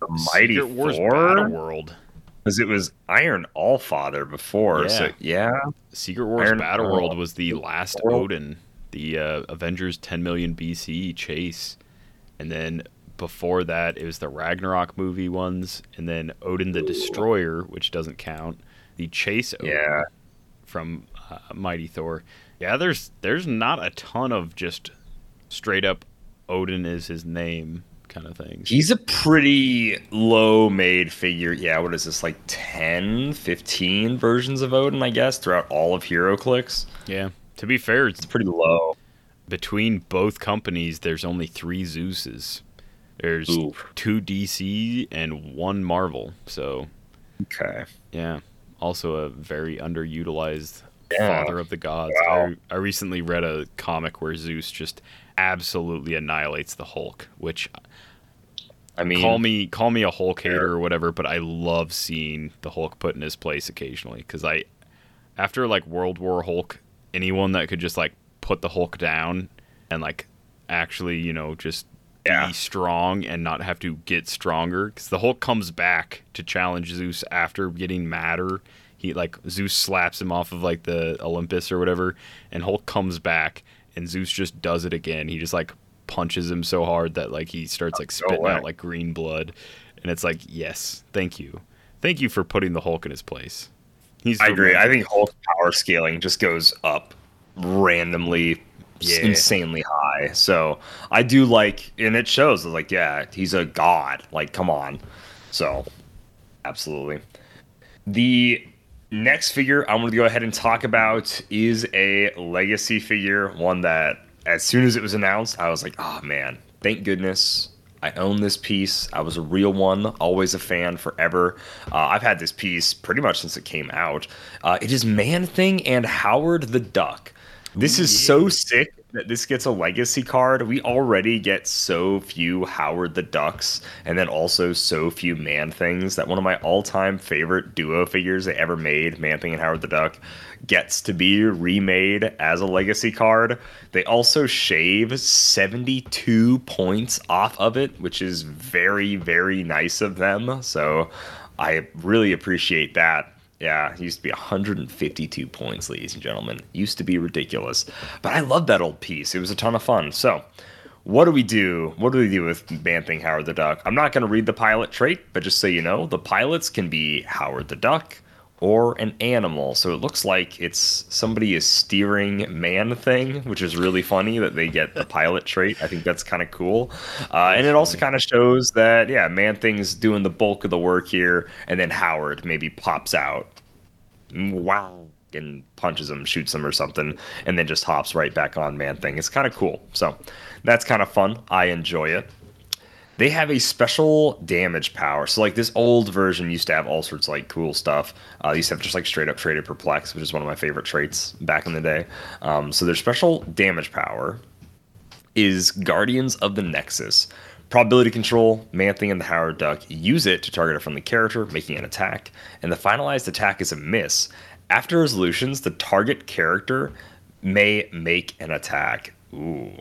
The Mighty Secret Wars Thor, Battle World. Because it was Iron Allfather before. So Yeah. yeah, Secret Wars Iron- Battle World was the last World. Odin, the uh, Avengers 10 million BC chase, and then before that it was the Ragnarok movie ones, and then Odin the Destroyer, which doesn't count, the chase Odin yeah. from uh, Mighty Thor. Yeah, there's there's not a ton of just straight up Odin is his name kind of things. He's a pretty low made figure. Yeah, what is this, like 10, 15 versions of Odin, I guess, throughout all of HeroClix? yeah. To be fair, it's It's pretty low. between both companies, there's only three Zeuses. There's Ooh. two DC and one Marvel. So Okay. yeah, also a very underutilized Yeah. father of the gods. Wow. I, I recently read a comic where Zeus just absolutely annihilates the Hulk, which I mean, call me call me a Hulk hater or whatever, but I love seeing the Hulk put in his place occasionally because I, after like World War Hulk, anyone that could just like put the Hulk down and like actually you know just Yeah. be strong and not have to get stronger because the Hulk comes back to challenge Zeus after getting madder. He like Zeus slaps him off of like the Olympus or whatever, and Hulk comes back and Zeus just does it again. He just like punches him so hard that like he starts like spitting out like green blood, and it's like yes, thank you, thank you for putting the Hulk in his place. He's I agree. I think Hulk power scaling just goes up randomly, Yeah. insanely high. So I do like, and it shows. Like, yeah, he's a god. Like, come on. So, absolutely. The next figure I want to go ahead and talk about is a legacy figure. One that, as soon as it was announced, I was like, oh man, thank goodness I own this piece. I was a real one, always a fan forever. Uh, I've had this piece pretty much since it came out. Uh, it is Man Thing and Howard the Duck. This is so sick that this gets a legacy card. We already get so few Howard the Ducks and then also so few Man Things that one of my all time favorite duo figures they ever made, Man Thing and Howard the Duck, gets to be remade as a legacy card. They also shave 72 points off of it, which is very, very nice of them. So I really appreciate that. Yeah, used to be 152 points, ladies and gentlemen. Used to be ridiculous. But I love that old piece. It was a ton of fun. So, what do we do? What do we do with Man Thing Howard the Duck? I'm not going to read the pilot trait, but just so you know, the pilots can be Howard the Duck or an animal. So it looks like it's somebody is steering Man Thing, which is really funny that they get the pilot trait. I think that's kind of cool. Uh, and it also kind of shows that, yeah, Man Thing's doing the bulk of the work here, and then Howard maybe pops out wow and punches him shoots him or something and then just hops right back on man thing it's kind of cool so that's kind of fun i enjoy it they have a special damage power so like this old version used to have all sorts of like cool stuff uh, used to have just like straight up traded perplex which is one of my favorite traits back in the day um, so their special damage power is Guardians of the Nexus. Probability control, Man Thing and the Howard Duck use it to target a friendly character, making an attack, and the finalized attack is a miss. After resolutions, the target character may make an attack. Ooh,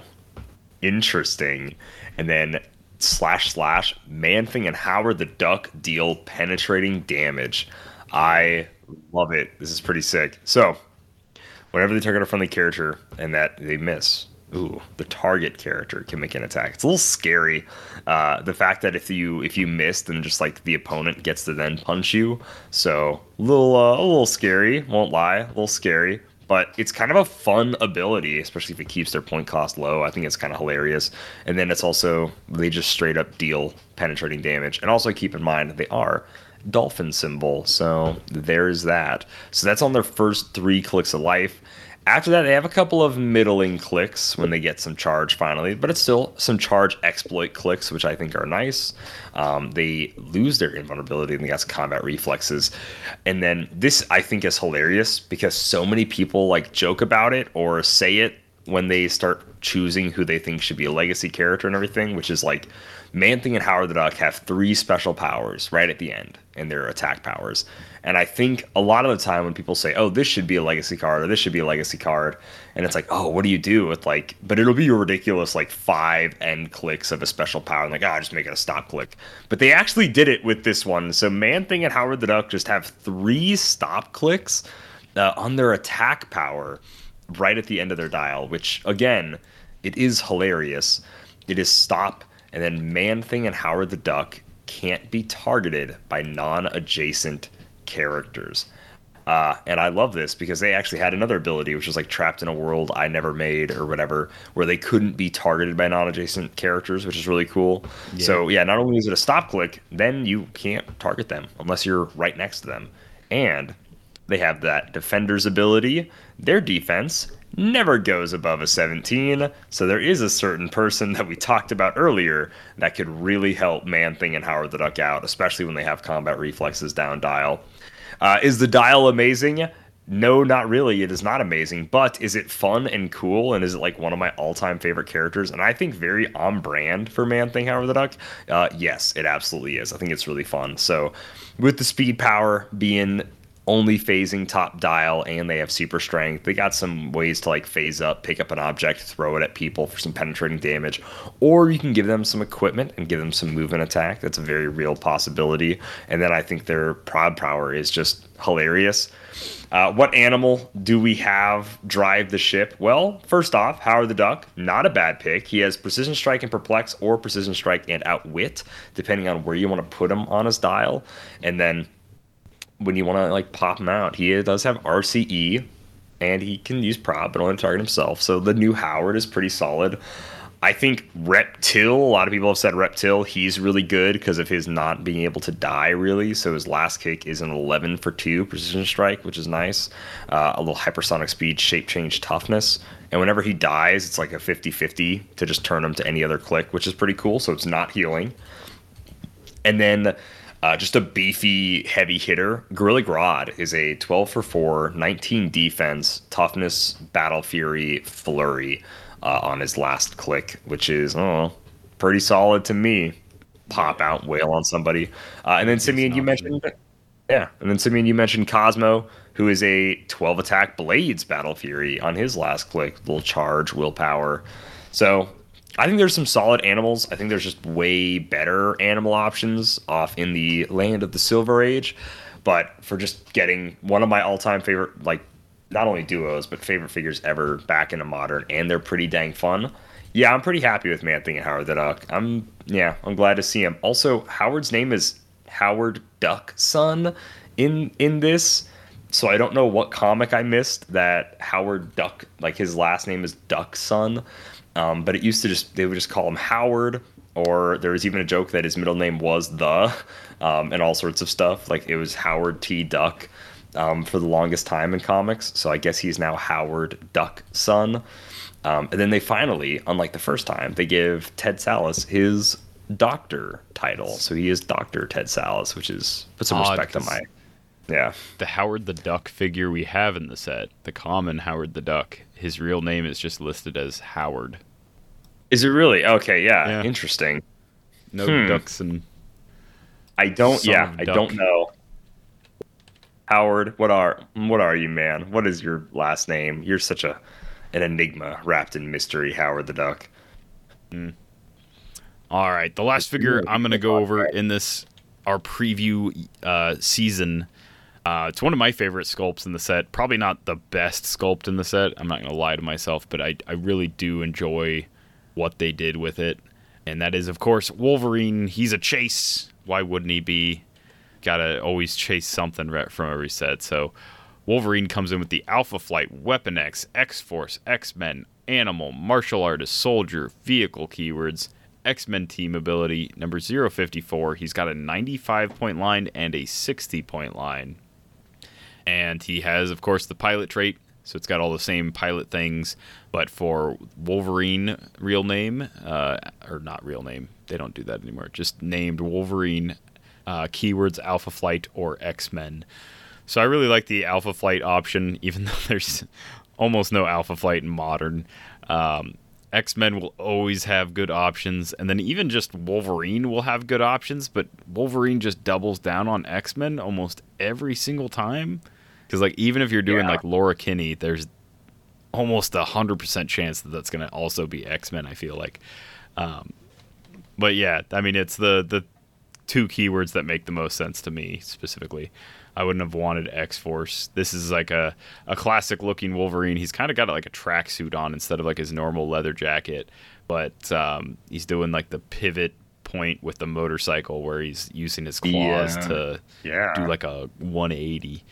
interesting. And then slash slash Man Thing and Howard the Duck deal penetrating damage. I love it. This is pretty sick. So, whenever they target a friendly character and that they miss, ooh, the target character can make an attack. It's a little scary. Uh, the fact that if you if you miss, then just like the opponent gets to then punch you. So a little uh, a little scary. Won't lie, a little scary. But it's kind of a fun ability, especially if it keeps their point cost low. I think it's kind of hilarious. And then it's also they just straight up deal penetrating damage. And also keep in mind they are dolphin symbol. So there's that. So that's on their first three clicks of life. After that, they have a couple of middling clicks when they get some charge finally, but it's still some charge exploit clicks, which I think are nice. Um, they lose their invulnerability and they got some combat reflexes. And then this, I think, is hilarious because so many people like joke about it or say it when they start choosing who they think should be a legacy character and everything, which is like Man Thing and Howard the Duck have three special powers right at the end, and they're attack powers. And I think a lot of the time when people say, "Oh, this should be a legacy card," or "This should be a legacy card," and it's like, "Oh, what do you do with like?" But it'll be a ridiculous like five end clicks of a special power, and like, "Ah, oh, just make it a stop click." But they actually did it with this one. So Man Thing and Howard the Duck just have three stop clicks uh, on their attack power right at the end of their dial, which again, it is hilarious. It is stop, and then Man Thing and Howard the Duck can't be targeted by non-adjacent characters. Uh, and I love this because they actually had another ability, which was like trapped in a world I never made or whatever, where they couldn't be targeted by non-adjacent characters, which is really cool. Yeah. So yeah, not only is it a stop click, then you can't target them unless you're right next to them, and they have that defender's ability. Their defense never goes above a 17, so there is a certain person that we talked about earlier that could really help Man Thing and Howard the Duck out, especially when they have combat reflexes down dial. Uh, is the dial amazing? No, not really. It is not amazing, but is it fun and cool? And is it like one of my all time favorite characters? And I think very on brand for Man Thing Howard the Duck. Uh, yes, it absolutely is. I think it's really fun. So, with the speed power being only phasing top dial and they have super strength. They got some ways to like phase up, pick up an object, throw it at people for some penetrating damage, or you can give them some equipment and give them some movement attack. That's a very real possibility. And then I think their prod power is just hilarious. Uh, what animal do we have drive the ship? Well, first off, Howard the Duck, not a bad pick. He has precision strike and perplex, or precision strike and outwit, depending on where you want to put him on his dial. And then when you want to like pop him out. He does have RCE, and he can use prob, but only target himself. So the new Howard is pretty solid. I think Reptil, a lot of people have said Reptil, he's really good because of his not being able to die, really. So his last kick is an 11 for 2 precision strike, which is nice. Uh, a little hypersonic speed, shape change, toughness. And whenever he dies, it's like a 50 50 to just turn him to any other click, which is pretty cool. So it's not healing. And then uh, just a beefy, heavy hitter. Gorilla Grodd is a 12 for 4, 19 defense, toughness, battle fury, flurry uh, on his last click, which is oh, pretty solid to me. Pop out, wail on somebody. Uh, and then Simeon, you mentioned. Yeah, and then Simeon, you mentioned Cosmo, who is a 12 attack Blades Battle Fury on his last click. Little charge, willpower. So I think there's some solid animals. I think there's just way better animal options off in the land of the Silver Age. But for just getting one of my all-time favorite, like not only duos but favorite figures ever back into modern, and they're pretty dang fun. Yeah, I'm pretty happy with Man Thing and Howard the Duck. I'm yeah, I'm glad to see him. Also, Howard's name is Howard Duckson in in this. So I don't know what comic I missed that Howard Duck, like his last name is Duckson. Um, but it used to just they would just call him Howard, or there was even a joke that his middle name was the, um, and all sorts of stuff. Like it was Howard T. Duck um, for the longest time in comics. So I guess he's now Howard Duckson. Um, and then they finally, unlike the first time, they give Ted Sallis his doctor title. So he is Doctor Ted Sallis, which is put some Odd, respect on my. Yeah. The Howard the Duck figure we have in the set, the common Howard the Duck, his real name is just listed as Howard. Is it really? Okay, yeah, yeah. interesting. No hmm. ducks and. I don't. Yeah, I don't know. Howard, what are what are you, man? What is your last name? You're such a an enigma wrapped in mystery, Howard the Duck. Mm. All right, the last figure I'm going [LAUGHS] to go over in this our preview uh, season. Uh, it's one of my favorite sculpts in the set. Probably not the best sculpt in the set. I'm not going to lie to myself, but I I really do enjoy what they did with it, and that is of course Wolverine. He's a chase. Why wouldn't he be? Got to always chase something from every set. So Wolverine comes in with the Alpha Flight, Weapon X, X Force, X Men, Animal, Martial Artist, Soldier, Vehicle keywords, X Men team ability, number 054. He's got a 95 point line and a 60 point line. And he has, of course, the pilot trait. So it's got all the same pilot things, but for Wolverine, real name, uh, or not real name, they don't do that anymore. Just named Wolverine, uh, keywords Alpha Flight or X Men. So I really like the Alpha Flight option, [LAUGHS] even though there's almost no Alpha Flight in modern. Um, X Men will always have good options, and then even just Wolverine will have good options, but Wolverine just doubles down on X Men almost every single time. Because like even if you're doing Yeah. like Laura Kinney, there's almost a hundred percent chance that that's going to also be X Men. I feel like, um, but yeah, I mean it's the the two keywords that make the most sense to me specifically. I wouldn't have wanted X Force. This is like a, a classic looking Wolverine. He's kind of got like a tracksuit on instead of like his normal leather jacket, but um, he's doing like the pivot point with the motorcycle where he's using his claws Yeah. to Yeah. do like a 180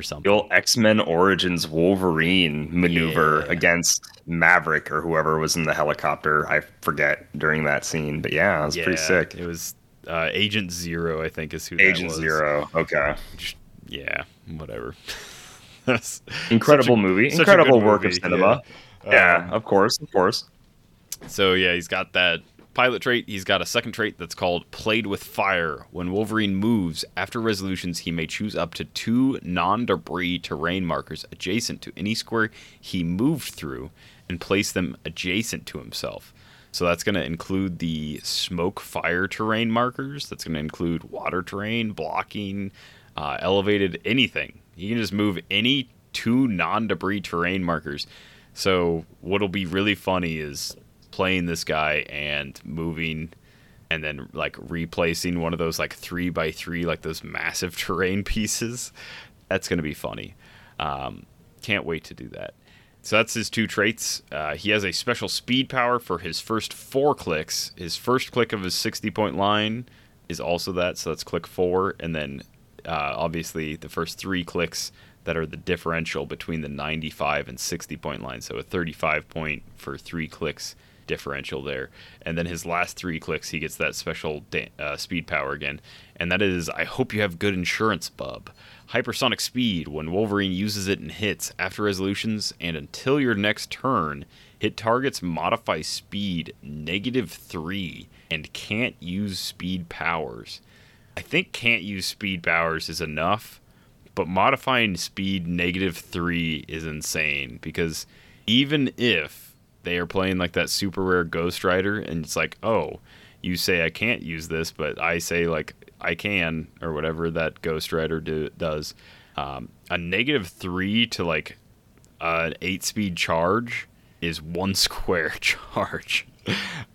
or something. The old X Men Origins Wolverine maneuver Yeah. against Maverick or whoever was in the helicopter. I forget during that scene, but yeah, it was pretty sick. It was uh, Agent Zero, I think, is who that Agent. Zero. Okay. Yeah, whatever. [LAUGHS] Incredible a- movie. Incredible work of cinema. yeah. Yeah, Um, of course, of course. So yeah, he's got that pilot trait. He's got a second trait that's called Played with Fire. When Wolverine moves after resolutions, he may choose up to two non-debris terrain markers adjacent to any square he moved through and place them adjacent to himself. So that's going to include the smoke fire terrain markers. That's going to include water terrain, blocking, uh, elevated, anything. You can just move any two non debris terrain markers. So what'll be really funny is playing this guy and moving and then like replacing one of those like three by three like those massive [LAUGHS] terrain pieces that's going to be funny. Um, can't wait to do that. So that's his two traits. Uh, he has a special speed power for his first four clicks. His first click of his 60 point line is also that so that's click four. And then uh, obviously the first three clicks that are the differential between the 95 and 60 point line. So a 35 point for three clicks differential there. And then his last three clicks, he gets that special da- uh, speed power again. And that is, I hope you have good insurance, bub. Hypersonic speed, when Wolverine uses it and hits after resolutions and until your next turn, hit targets modify speed negative three and can't use speed powers. I think can't use speed powers is enough, but modifying speed negative three is insane because even if they are playing like that super rare Ghost Rider, and it's like, oh, you say I can't use this, but I say like I can, or whatever that Ghost Rider do, does. Um, a negative three to like an eight speed charge is one [LAUGHS] square charge.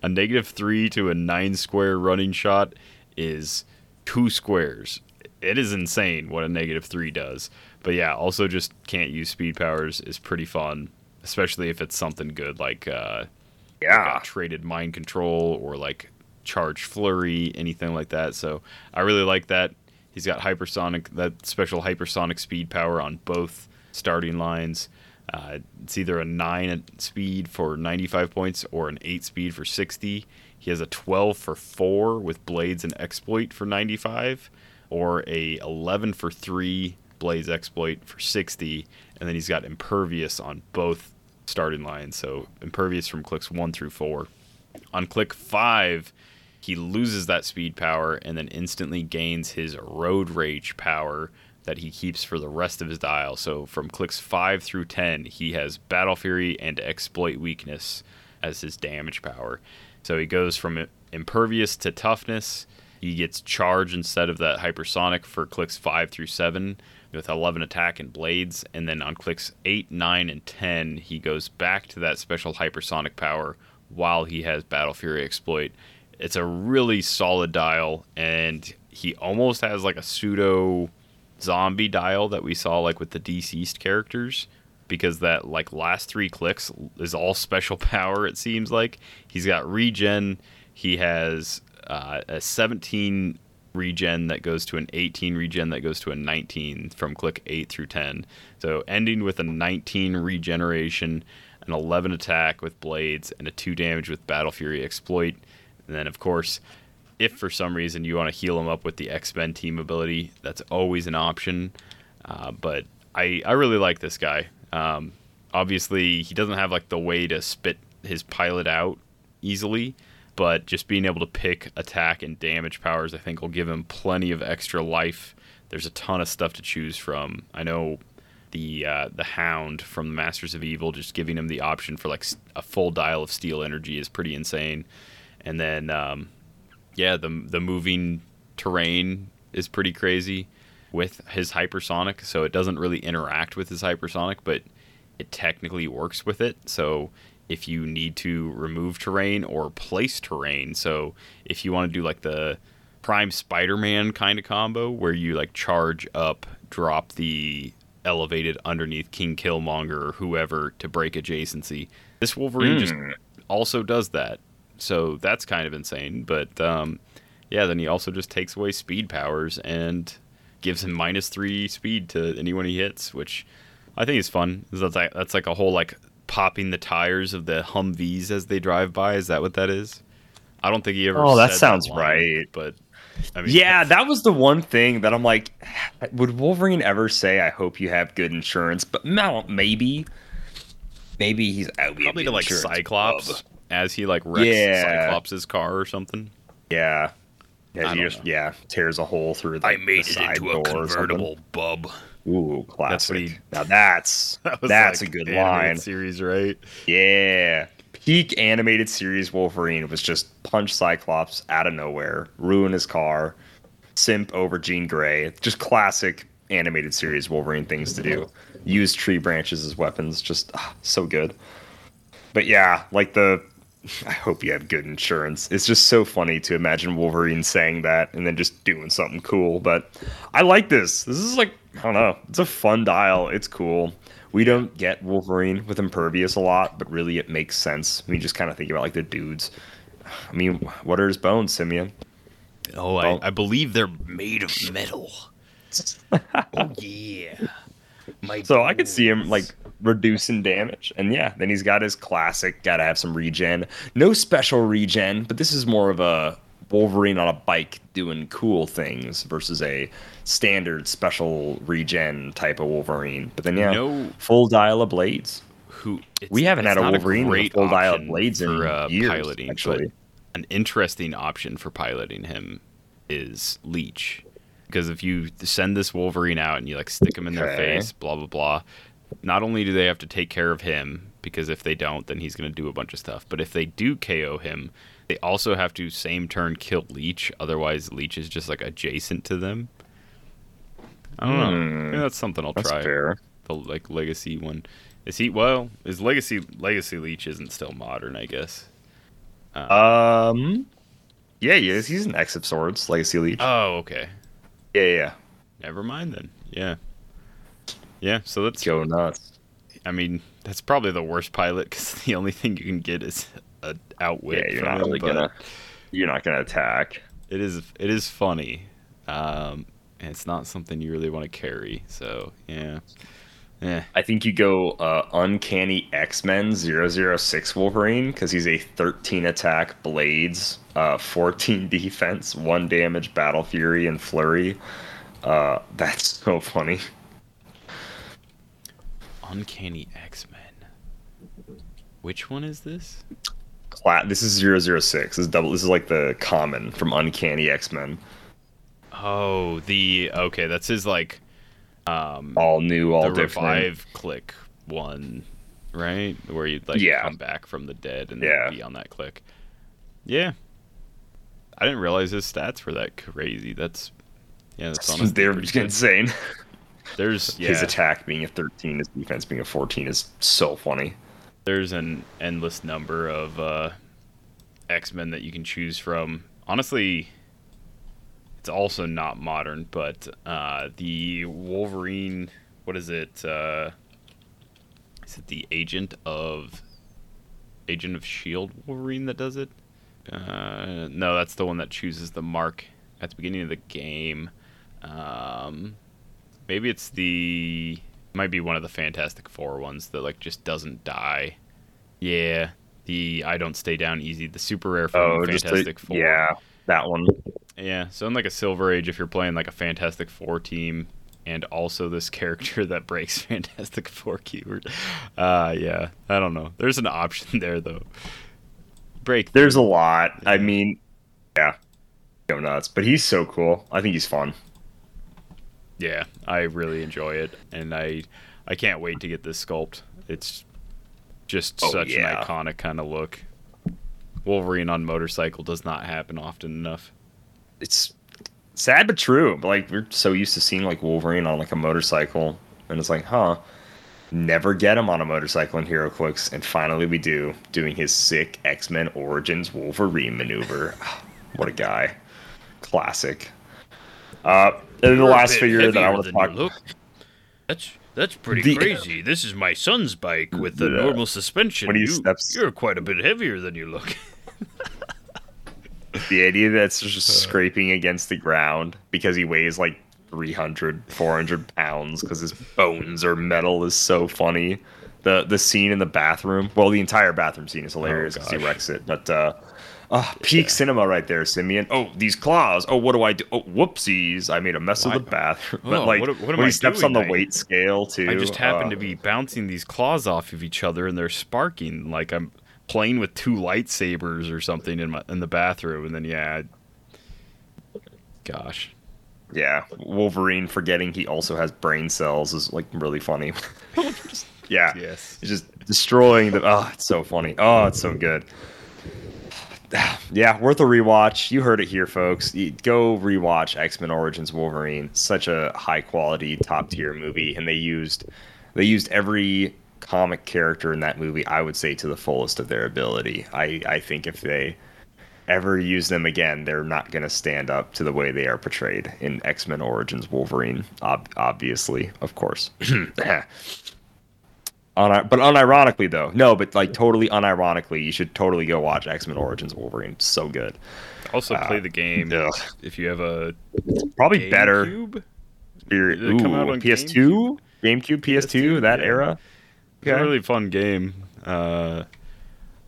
a negative three to a nine square running shot is two squares. It is insane what a negative three does. But yeah, also just can't use speed powers is pretty fun, especially if it's something good like uh, Yeah. got traded mind control or like charge flurry, anything like that. So I really like that. He's got hypersonic, that special hypersonic speed power on both starting lines. Uh, it's either a 9 speed for 95 points or an 8 speed for 60. He has a 12 for 4 with blades and exploit for 95 or a 11 for 3 blades exploit for 60 and then he's got impervious on both starting line, so impervious from clicks 1 through 4 on click 5 he loses that speed power and then instantly gains his road rage power that he keeps for the rest of his dial. So from clicks 5 through 10 he has battle fury and exploit weakness as his damage power. So he goes from impervious to toughness. He gets charge instead of that hypersonic for clicks 5 through 7 with 11 attack and blades and then on clicks 8 9 and 10 he goes back to that special hypersonic power while he has battle fury exploit. It's a really solid dial, and he almost has like a pseudo zombie dial that we saw like with the deceased characters because that like last three clicks is all [LAUGHS] special power it seems like. He's got regen. He has uh, a 17 regen that goes to an 18 regen that goes to a 19 from click 8 through 10 so ending with a 19 regeneration an 11 attack with blades and a 2 damage with battle fury exploit. And then of course if for some reason you want to heal him up with the X-Men team ability that's always an option. Uh, but I, I really like this guy. Um, obviously he doesn't have like the way to spit his pilot out easily but just being able to pick attack and damage powers, I think, will give him plenty of extra life. There's a ton of stuff to choose from. I know the uh, the Hound from the Masters of Evil, just giving him the option for like a full dial of steal energy is pretty insane. And then, um, yeah, the the moving terrain is pretty crazy with his hypersonic. So it doesn't really interact with his hypersonic, but it technically works with it. So if you need to remove terrain or place terrain, so if you want to do like the Prime Spider-Man kind of combo where you like charge up, drop the elevated underneath King Killmonger or whoever to break adjacency. This Wolverine just also does that. So that's kind of insane, but um, yeah, then he also just takes away speed powers and gives him minus three speed to anyone he hits, which I think is fun. That's like, that's like a whole like popping the tires of the Humvees as they drive by. Is that what that is? I don't think he ever. Oh, that said sounds line, right. But I mean, Yeah, that was the one thing that I'm like, would Wolverine ever say, "I hope you have good insurance"? But no, maybe, maybe he's out. probably to like Cyclops as he like wrecks Yeah. Cyclops' car or something. Yeah, yeah, he just yeah tears a hole through. Like, the side door or something. bub. Ooh, classic. he- now that's [LAUGHS] That that's like a good line. series, right? Yeah. Peak animated series Wolverine was just punch Cyclops out of nowhere, ruin his car, simp over Jean Grey. Just classic animated series Wolverine things to do. Use tree branches as weapons. Just ah, so good. But yeah, like the [LAUGHS] I hope you have good insurance. It's just so funny to imagine Wolverine saying that and then just doing something cool. But I like this. This is like, I don't know, it's a fun dial. It's cool. We don't get Wolverine with Impervious a lot, but really it makes sense you just kind of think about like the dudes. I mean, what are his bones, Simeon? Oh, I, I believe they're made of metal. [LAUGHS] oh yeah. My So I could see him like reducing damage. And yeah, then he's got his classic, gotta have some regen. No special regen, but this is more of a Wolverine on a bike doing cool things versus a standard special regen type of Wolverine. But then yeah, No- full dial of blades. who it's- We haven't had a Wolverine with a full dial of blades in uh, years, piloting, actually. an interesting option for piloting him is Leech. Because if you send this Wolverine out and you like stick him in their face, blah blah blah, not only do they have to take care of him because if they don't, then he's going to do a bunch of stuff. But if they do KO him, they also have to same turn kill Leech. Otherwise, Leech is just like adjacent to them. I don't know. Hmm. Maybe that's something I'll That's try fair. the like legacy one. Is he well? His legacy legacy leech isn't still modern, I guess. Um Yeah, he is. He's an X of Swords, Legacy Leech. Oh, okay. yeah, yeah, yeah. Never mind then. Yeah. Yeah. So let's Go nuts. I mean, that's probably the worst pilot because [LAUGHS] the only thing you can get is a outwit. Yeah, you're from not him, really gonna you're not gonna attack. It is. It is funny. Um, and it's not something you really want to carry. So yeah. Yeah. I think you go uh, Uncanny X Men 006 Wolverine because he's a 13 attack, blades, uh, 14 [LAUGHS] defense, 1 damage, battle fury, and flurry. Uh, that's so funny. Uncanny X Men. Which one is this? Cla- this is 006. This is double. This is like the common from Uncanny X Men. Oh, the okay. That's his like um All new, all the different. revive click one, right? Where you'd like Yeah. come back from the dead and Yeah. be on that click. Yeah. I didn't realize his stats were that crazy. That's yeah, that's honestly [LAUGHS] They're pretty insane. There's yeah, His attack being a 13, his defense being a 14 is so funny. There's an endless number of uh X Men that you can choose from. Honestly, it's also not modern, but uh, the Wolverine. What is it? Uh, is it the Agent of Agent of Shield Wolverine that does it? Uh, no, that's the one that chooses the mark at the beginning of the game. Um, maybe it's the might be one of the Fantastic Four ones that like just doesn't die. Yeah, the I don't stay down easy. The super rare form Oh, of just the, Fantastic Four. yeah, that one. Yeah, so in like a Silver Age, if you're playing like a Fantastic Four team, and also this character [LAUGHS] that breaks [LAUGHS] Fantastic Four keyword, uh, yeah, I don't know. There's an option [LAUGHS] there though. Break. There's a lot. I mean, yeah, go nuts. But he's so cool. I think he's fun. Yeah, I really enjoy it, and I I can't wait to get this sculpt. It's just Oh, such yeah. an iconic kind of look. Wolverine on motorcycle does not happen often enough. It's sad but true. Like we're so used to seeing like Wolverine on like a motorcycle, and it's like, huh. Never get him on a motorcycle in HeroClix, and finally we do, doing his sick X Men Origins Wolverine maneuver. [SIGHS] what a guy! Classic. Uh, and the last figure that I want to talk. That's that's pretty The- crazy. This is my son's bike with the Yeah. normal suspension. When he you, steps- you're quite a bit heavier than you look. the idea that's just [LAUGHS] scraping against the ground because he weighs like 300 400 pounds because his bones are metal is so funny the the scene in the bathroom well the entire bathroom scene is hilarious because he wrecks it but uh uh, peak cinema right there, Simeon. Oh, these claws. Oh, what do I do? Oh, whoopsies! I made a mess Why- of the bathroom. [LAUGHS] Oh, But like what- what when I he steps doing? on the weight scale too. I just happen uh, to be bouncing these claws off of each other, and they're sparking like I'm playing with two lightsabers or something in my in the bathroom. And then yeah, I- gosh, Yeah, Wolverine forgetting he also has brain cells is like really funny. [LAUGHS] [LAUGHS] yeah, yes, It's just destroying the. Oh, it's so funny. Oh, it's so good. [SIGHS] Yeah, worth a rewatch. You heard it here, folks. Go rewatch X Men Origins Wolverine. Such a high quality, top tier movie, and they used they used every comic character in that movie. I would say to the fullest of their ability. I I think if they ever use them again, they're not going to stand up to the way they are portrayed in X Men Origins Wolverine. Ob- obviously, of course. [CLEARS THROAT] [CLEARS THROAT] Un- but unironically though, no, but like totally unironically, you should totally go watch X Men Origins Wolverine. It's so good. also play the game ugh. if you have a Probably better. GameCube. Spirit- it come out ooh, on PS2, GameCube, PS2, that yeah. era. It's a really fun game. Uh,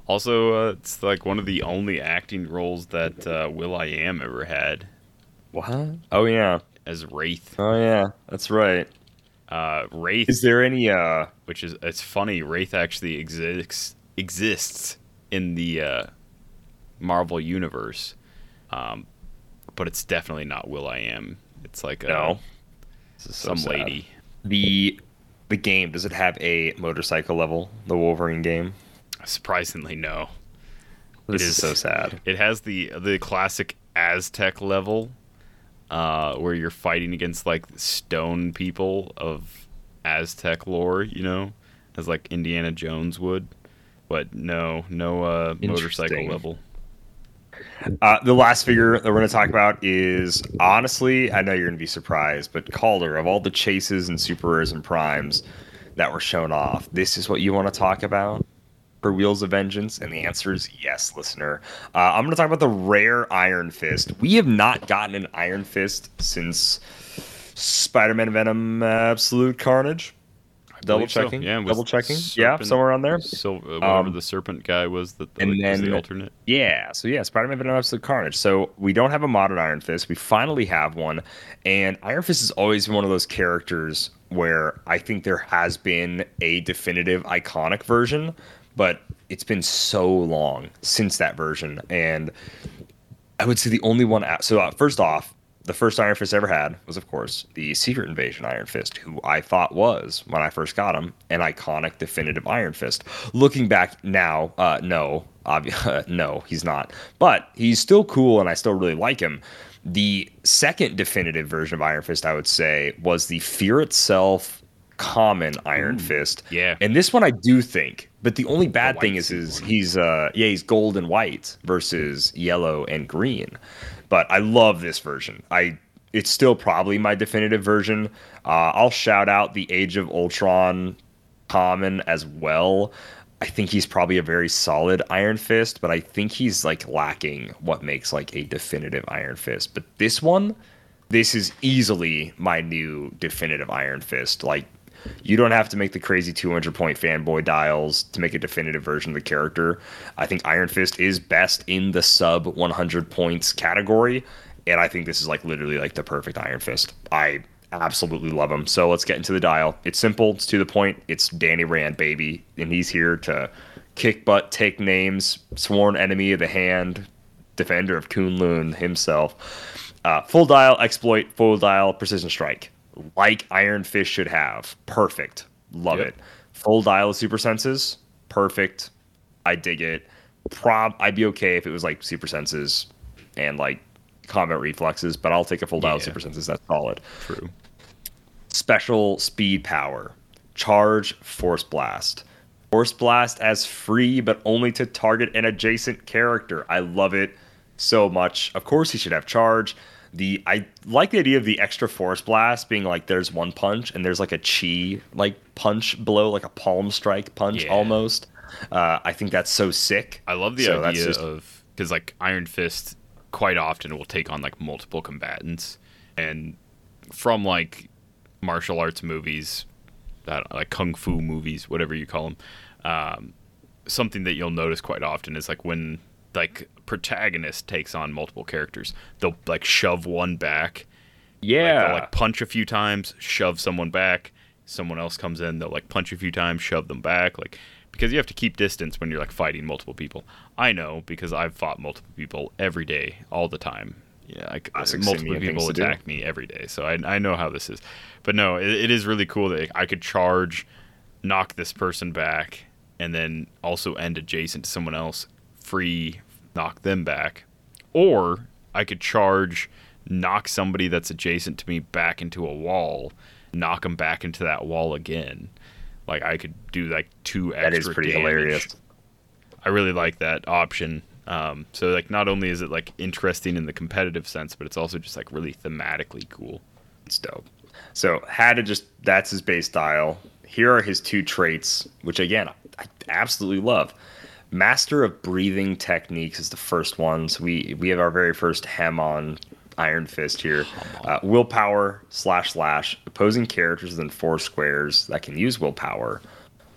also, uh, it's like one of the only acting roles that uh, will.i.am ever had What? Oh yeah. as Wraith. Oh yeah. That's right. Uh, Wraith Is there any uh which is it's funny. Wraith actually exists exists in the uh, Marvel universe, um, but it's definitely not will.i.am. It's like a, no? This is so some sad. lady. The the game does it have a motorcycle level? The Wolverine game. Surprisingly, no. This It is is- so sad. [LAUGHS] It has the the classic Aztec level, uh, where you're fighting against like stone people of Aztec lore, you know, as like Indiana Jones would. But no, no uh, motorcycle level. Uh, the last figure that we're going to talk about is honestly, I know you're going to be surprised, but Kalder, of all the chases and super rares and primes that were shown off, this is what you want to talk about for Wheels of Vengeance? And the answer is yes, listener. Uh, I'm going to talk about the rare Iron Fist. We have not gotten an Iron Fist since Spider Man Venom Absolute Carnage. Double believe so. checking. Yeah, double checking. Yeah, somewhere on there. So uh, whatever Um, the serpent guy was that and like, was then- the alternate. Yeah, so yeah, Spider-Man Venom Absolute Carnage. So we don't have a modern Iron Fist. We finally have one, and Iron Fist has always been one of those characters where I think there has been a definitive iconic version, but it's been so long since that version, and I would say the only one. Out, so uh, first off, the first Iron Fist I ever had was, of course, the Secret Invasion Iron Fist, who I thought was when I first got him an iconic, definitive Iron Fist. Looking back now, uh, no, obvi- [LAUGHS] no, he's not, but he's still cool, and I still really like him. The second definitive version of Iron Fist, I would say, was the Fear itself common Iron Fist. yeah. And this one I do think But the only bad white thing is, is one. he's uh yeah he's gold and white versus yellow and green. But I love this version. I it's still probably my definitive version. Uh, I'll shout out the Age of Ultron common as well. I think he's probably a very solid Iron Fist, but I think he's like lacking what makes like a definitive Iron Fist. But this one, this is easily my new definitive Iron Fist. Like, you don't have to make the crazy 200 point fanboy dials to make a definitive version of the character. I think Iron Fist is best in the sub 100 points category, and I think this is like literally like the perfect Iron Fist. I absolutely love him. So let's get into the dial. It's simple, it's to the point. It's Danny Rand, baby, and he's here to kick butt, take names, sworn enemy of the hand, defender of Kunlun himself. Uh, full dial, exploit, full dial, precision strike. Like Iron Fist should have. Perfect. Love Yep. it. Full dial of super senses. Perfect. I dig it. Prob I'd be okay if it was like super senses and like combat reflexes, but I'll take a full dial of Yeah. super senses. That's solid True. special speed power charge force blast force blast as free but only to target an adjacent character i love it so much of course he should have charge the i like the idea of the extra force blast being like there's one punch and there's like a chi like punch blow like a palm strike punch Yeah. almost. Uh, i think that's so sick. I love the So idea just- of because like Iron Fist quite often will take on like multiple combatants, and from like martial arts movies, that like kung fu movies, whatever you call them, um, something that you'll notice quite often is like when like protagonist takes on multiple characters, they'll like shove one back, yeah they'll like punch a few times, shove someone back. Someone else comes in, they'll like punch a few times, shove them back, like because you have to keep distance when you're like fighting multiple people. I know because I've fought multiple people every day, all the time. Yeah, like multiple people attack me every day, so I I know how this is. But no, it, it is really cool that I could charge, knock this person back, and then also end adjacent to someone else, free, knock them back, or I could charge, knock somebody that's adjacent to me back into a wall, knock them back into that wall again. Like I could do like two extra. that is pretty damage. hilarious I really like that option. Um, so like not only is it like interesting in the competitive sense, but it's also just like really thematically cool. It's dope. So had to just that's his base style. Here are his two traits, which again I absolutely love. Master of breathing techniques is the first one. So we we have our very first hem on Iron Fist here. Uh, willpower slash slash opposing characters within four squares that can use willpower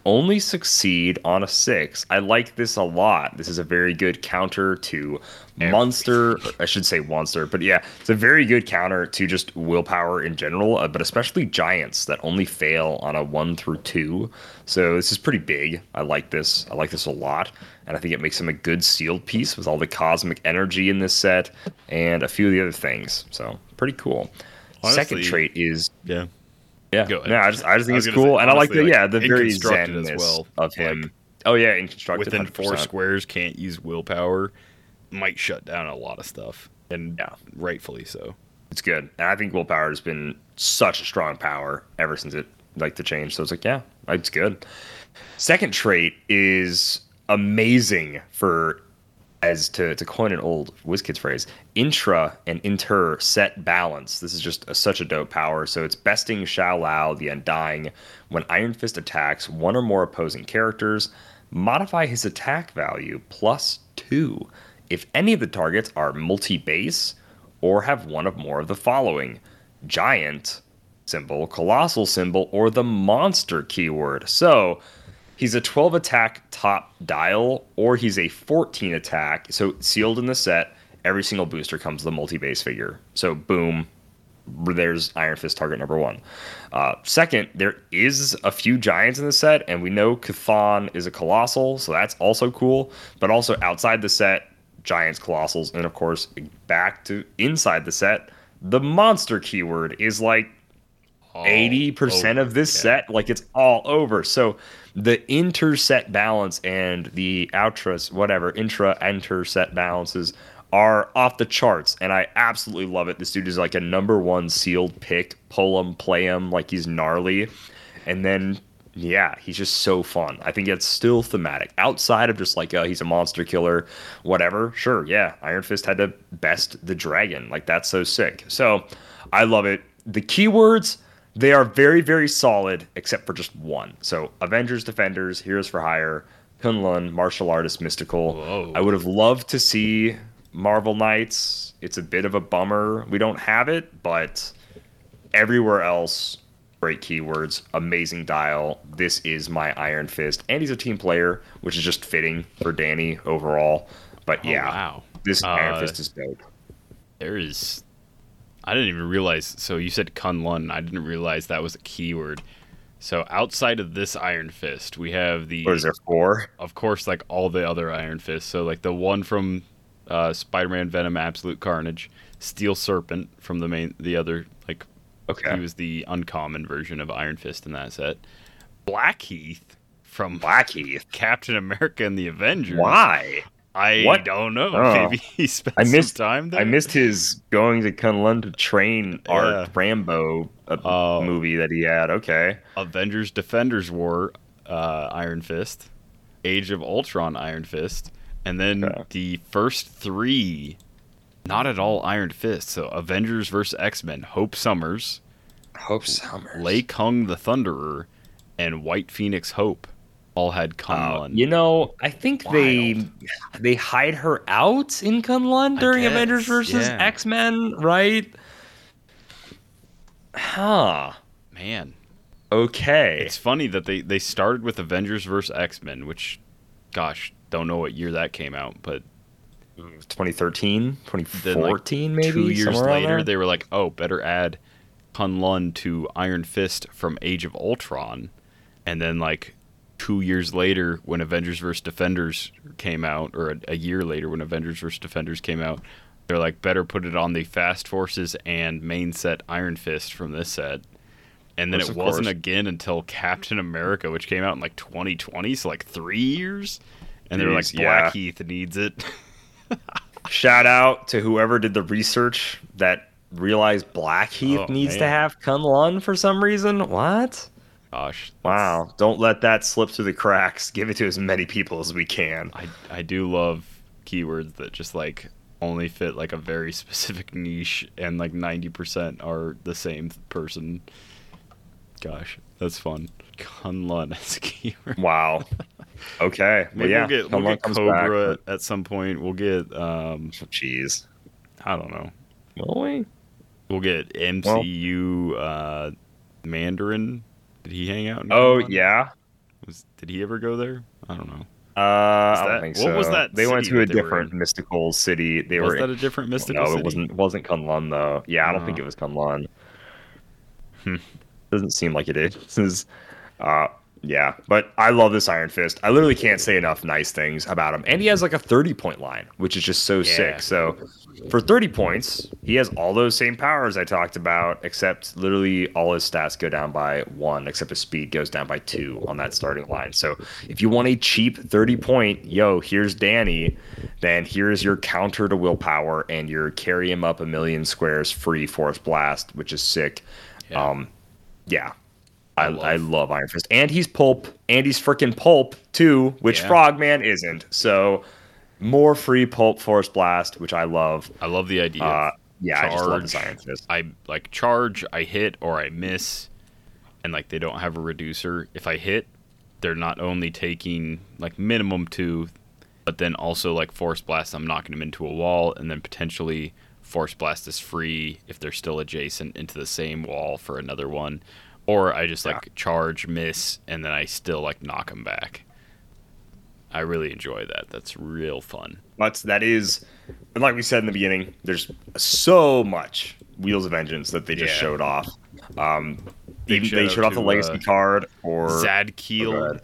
only succeed on a six. I like this a lot. This is a very good counter to monster. [LAUGHS] I should say monster, but yeah, it's a very good counter to just willpower in general, uh, but especially giants that only fail on a one through two. So this is pretty big. I like this. I like this a lot, and I think it makes him a good sealed piece with all the cosmic energy in this set and a few of the other things. So pretty cool. Second trait is Yeah. Yeah, Go ahead. yeah. I just, I just think I it's cool, say, and I like the honestly, yeah like, the very Inconstructed as well, of him. like, oh yeah, in constructed Within four 100%. squares, can't use willpower. Might shut down a lot of stuff, and Yeah. rightfully so. It's good, and I think willpower has been such a strong power ever since it like the change. So it's like yeah, it's good. Second trait is amazing for as to, to coin an old WizKids phrase, intra and inter set balance. This is just a, such a dope power. So it's besting Shou-Lao, the Undying. When Iron Fist attacks one or more opposing characters, modify his attack value plus two if any of the targets are multi base or have one of more of the following giant symbol, colossal symbol, or the monster keyword. So he's a 12 attack top dial, or he's a 14 attack. So sealed in the set, every single booster comes with a multi base figure. So boom, there's Iron Fist target number one. Uh, second, there is a few giants in the set, and we know Chthon is a colossal, so that's also cool. But also outside the set, giants, colossals, and of course, back to inside the set, the monster keyword is like eighty percent of this yeah. set, like it's all over. So the interset balance and the outras, whatever intra enter set balances are off the charts, and I absolutely love it. This dude is like a number one sealed pick. Pull him, play him like he's gnarly, and then yeah, he's just so fun. I think it's still thematic. Outside of just like uh, he's a monster killer, whatever. Sure, yeah, Iron Fist had to best the dragon. Like that's so sick. So I love it. The keywords they are very very solid, except for just one. So Avengers, Defenders, Heroes for Hire, Kunlun, Martial Artist, Mystical. Whoa. I would have loved to see Marvel Knights. It's a bit of a bummer we don't have it, but everywhere else great keywords amazing dial this is my iron fist and he's a team player which is just fitting for danny overall but Oh, yeah wow. this iron Uh, fist is dope There is. I didn't even realize. So you said Kunlun. I didn't realize that was a keyword. So outside of this Iron Fist, we have the, what is there four of course, like all the other Iron Fists. So like the one from uh, Spider-Man, Venom, Absolute Carnage, Steel Serpent from the main, the other like okay he was the uncommon version of Iron Fist in that set. Blackheath from blackheath [LAUGHS] Captain America and the Avengers. why I What? don't know. [LAUGHS] Oh. Maybe he spent I missed some time there. I missed his going to Kunlun to train Yeah. art Rambo uh, Oh. movie that he had. Okay. Avengers Defenders War uh, Iron Fist, Age of Ultron Iron Fist, and then Okay. the first three, not at all Iron Fist. So Avengers vs X Men, Hope Summers, Hope Summers. Lei Kung the Thunderer, and White Phoenix Hope all had Uh, Kunlun. you know, I think they Wild. they hide her out in Kunlun during Avengers guess, versus yeah. X Men, right? Huh. Man, Okay. it's funny that they they started with Avengers vs X Men, which, gosh, don't know what year that came out, but 2013, 2014, like maybe. two years later they were like oh better add kunlun to iron fist from age of ultron and then like two years later when avengers vs defenders came out or a, a year later when avengers vs defenders came out they're like better put it on the fast forces and main set iron fist from this set and then Course, it wasn't course. again until captain america which came out in like 2020 so like three years and they're like Jeez, yeah. needs it [LAUGHS] Shout out to whoever did the research that realized Blackheath Oh, needs to man. have Kunlun for some reason. What? Gosh Wow. Don't let that slip through the cracks. Give it to as many people as we can. I I do love keywords that just like only fit like a very [LAUGHS] specific niche and like 90% are the same person. Gosh, that's fun. Kunlun [LAUGHS] as a keyword. Wow. Okay. [LAUGHS] Well, yeah. we'll get, we'll get Cobra back, at some point. We'll get um but- Jeez. I don't know. Will we? We'll get MCU uh Mandarin. Did he hang out in Oh Kunlun? yeah. Was did he ever go there? I don't know. Uh, I don't think what was that They went to a that they were different mystical city. They was were. that a different mystical no, city? it wasn't. Wasn't Kunlun though. Yeah, I don't think Oh. it was Kunlun. Hmm. Doesn't seem like it is. This [LAUGHS] is, uh, yeah. But I love this Iron Fist. I literally can't say enough nice things about him. And he has like a thirty point line, which is just so Yeah. sick. So for thirty points, he has all those same powers I talked about, except literally all his stats go down by one, except his speed goes down by two on that starting line. So if you want a cheap 30 point, yo, here's Danny, then here's your counter to willpower and your carry him up a million squares free force blast, which is sick. Yeah. Um, yeah. I, love- I love Iron Fist. And he's pulp. And he's freaking pulp too, which Yeah. Frogman isn't. So more free pulp force blast, which I love. I love the idea. of Uh, yeah, I just love this. Iron Fist. I like charge, I hit or I miss, and like they don't have a reducer. If I hit, they're not only taking like minimum two, but then also like force blast. I'm knocking them into a wall, and then potentially force blast is free if they're still adjacent into the same wall for another one, or I just like charge, miss, and then I still like knock them back. I really enjoy that. That's real fun. But that is, and like we said in the beginning, there's so much Wheels of Vengeance that they just Yeah. showed off. Um, Big they, shout they showed off the legacy uh, card or Go Zadkiel. ahead.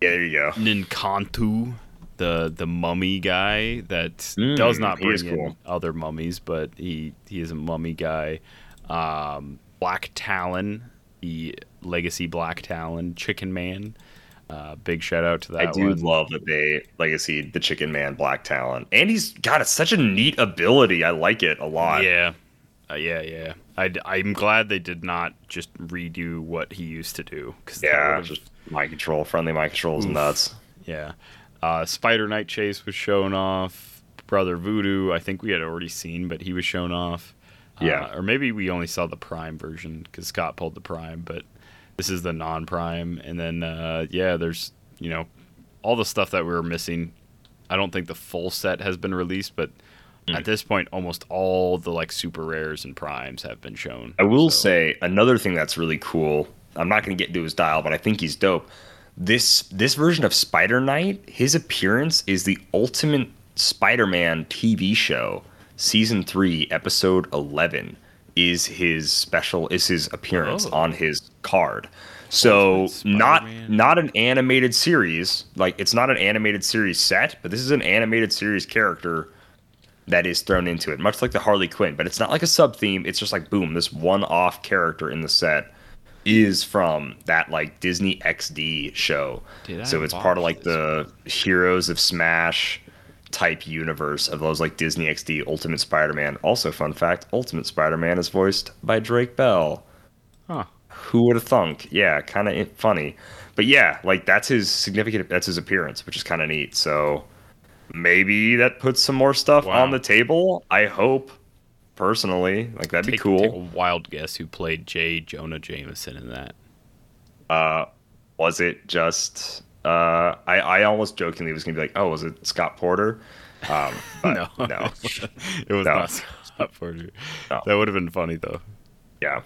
Yeah, there you go. N'Kantu, the the mummy guy that Mm, does not bring in cool. other mummies, but he he is a mummy guy. Um, Black Talon, legacy Black Talon, Chicken Man. Uh, big shout out to that I do one. love that they legacy the Chicken Man Black Talon, and he's got such a neat ability. I like it a lot. Yeah, uh, yeah, yeah. I, am glad they did not just redo what he used to do. Cause Yeah, just mind control, friendly mind control is nuts. yeah. Uh, Spider Knight Chase was shown off. Brother Voodoo, I think we had already seen, but he was shown off. Yeah. Uh, or maybe we only saw the Prime version because Scott pulled the Prime, but this is the non-Prime. And then, uh, yeah, there's you know all the stuff that we were missing. I don't think the full set has been released, but Hmm. at this point, almost all the like super rares and primes have been shown. I will So- say another thing that's really cool. I'm not going to get into his dial, but I think he's dope. This this version of Spider Knight, his appearance is the ultimate Spider-Man TV show. Season 3, episode 11 is his special is his appearance Oh. on his card. So not not an animated series, like it's not an animated series set, but this is an animated series character that is thrown into it, much like the Harley Quinn. But it's not like a sub theme. It's just like boom, this one-off character in the set is from that like Disney XD show. Did I so it's part of like the Heroes of Smash type universe of those like Disney XD Ultimate Spider-Man. Also, fun fact: Ultimate Spider-Man is voiced by Drake Bell. Huh. Who would have thunk? Yeah, kind of funny. But yeah, like that's his significant. That's his appearance, which is kind of neat. So maybe that puts some more stuff Wow. on the table. I hope, personally, like that'd be cool. take a wild guess who played J. Jonah Jameson in that. Uh, was it just? Uh, I I almost jokingly was gonna be like, oh, was it Scott Porter? Um, [LAUGHS] but no, no, [LAUGHS] it was No. not Scott Porter. No. That would have been funny though. yeah.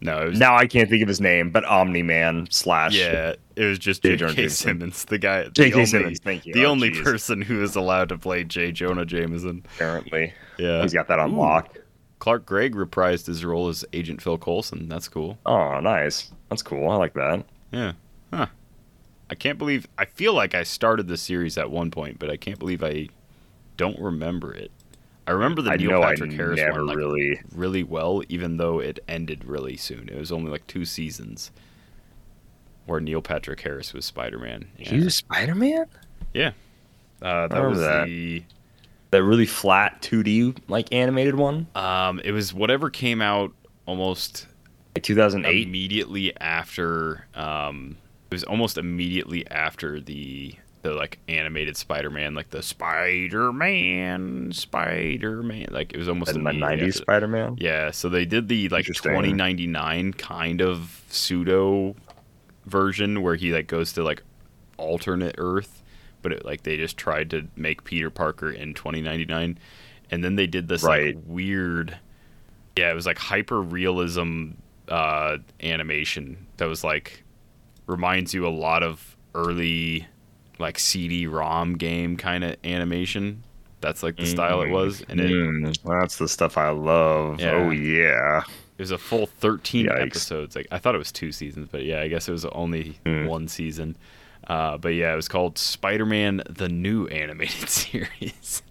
No, it was Now I can't think of his name, but Omni Man slash Yeah, it was just J. J.K. Jonah Jameson. Simmons, the guy. the J.K. only- Simmons, thank you. The Oh, only jeez. person who is allowed to play J. Jonah Jameson. apparently. Yeah, He's got that on Ooh. lock. Clark Gregg reprised his role as Agent Phil Coulson. That's cool. Oh, nice. That's cool. I like that. Yeah. Huh. I can't believe. I feel like I started the series at one point, but I can't believe I don't remember it. I remember the I Neil know I Patrick Harris never one like, really. really well, even though it ended really soon. It was only like two seasons where Neil Patrick Harris was Spider Man. He was Spider Man. Yeah. Uh, that was that. the. That really flat 2D like animated one, Um, it was whatever came out almost 2008. immediately after. Um, it was almost immediately after the the like animated Spider-Man, like the Spider-Man, Spider-Man. Like it was almost in the immediately 90s Spider Man. Yeah, so they did the like Interesting. 2099 kind of pseudo version where he like goes to like alternate Earth, but it, like they just tried to make Peter Parker in 2099, and then they did this Right. like weird, yeah, it was like hyper realism uh, animation that was like reminds you a lot of early like CD-ROM game kind of animation. That's like the style it was, and it, Mm, that's the stuff I love. Yeah. Oh yeah. It was a full 13 Yikes. episodes. Like I thought it was two seasons, but yeah, I guess it was only Hmm. one season. Uh, but yeah, it was called Spider-Man: The New Animated [LAUGHS] Series.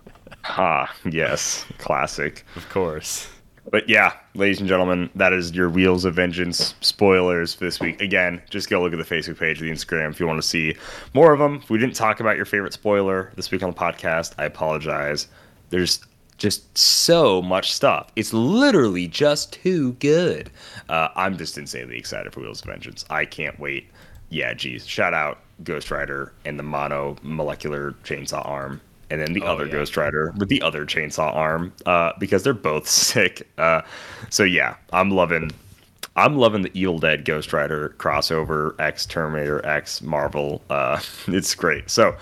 Ha. Yes. Classic. of course. But yeah, ladies and gentlemen, that is your Wheels of Vengeance spoilers for this week. Again, just go look at the Facebook page, the Instagram, if you want to see more of them. If we didn't talk about your favorite spoiler this week on the podcast, I apologize. There's just so much stuff. It's literally just too good. Uh, I'm just insanely excited for Wheels of Vengeance. I can't wait. Yeah, geez. Shout out Ghost Rider and the mono molecular chainsaw arm and then the Oh, other yeah. Ghost Rider with the other chainsaw arm, uh, because they're both [LAUGHS] sick. Uh, so yeah, I'm loving, I'm loving the Evil Dead Ghost Rider crossover X Terminator X Marvel. Uh, [LAUGHS] it's great. So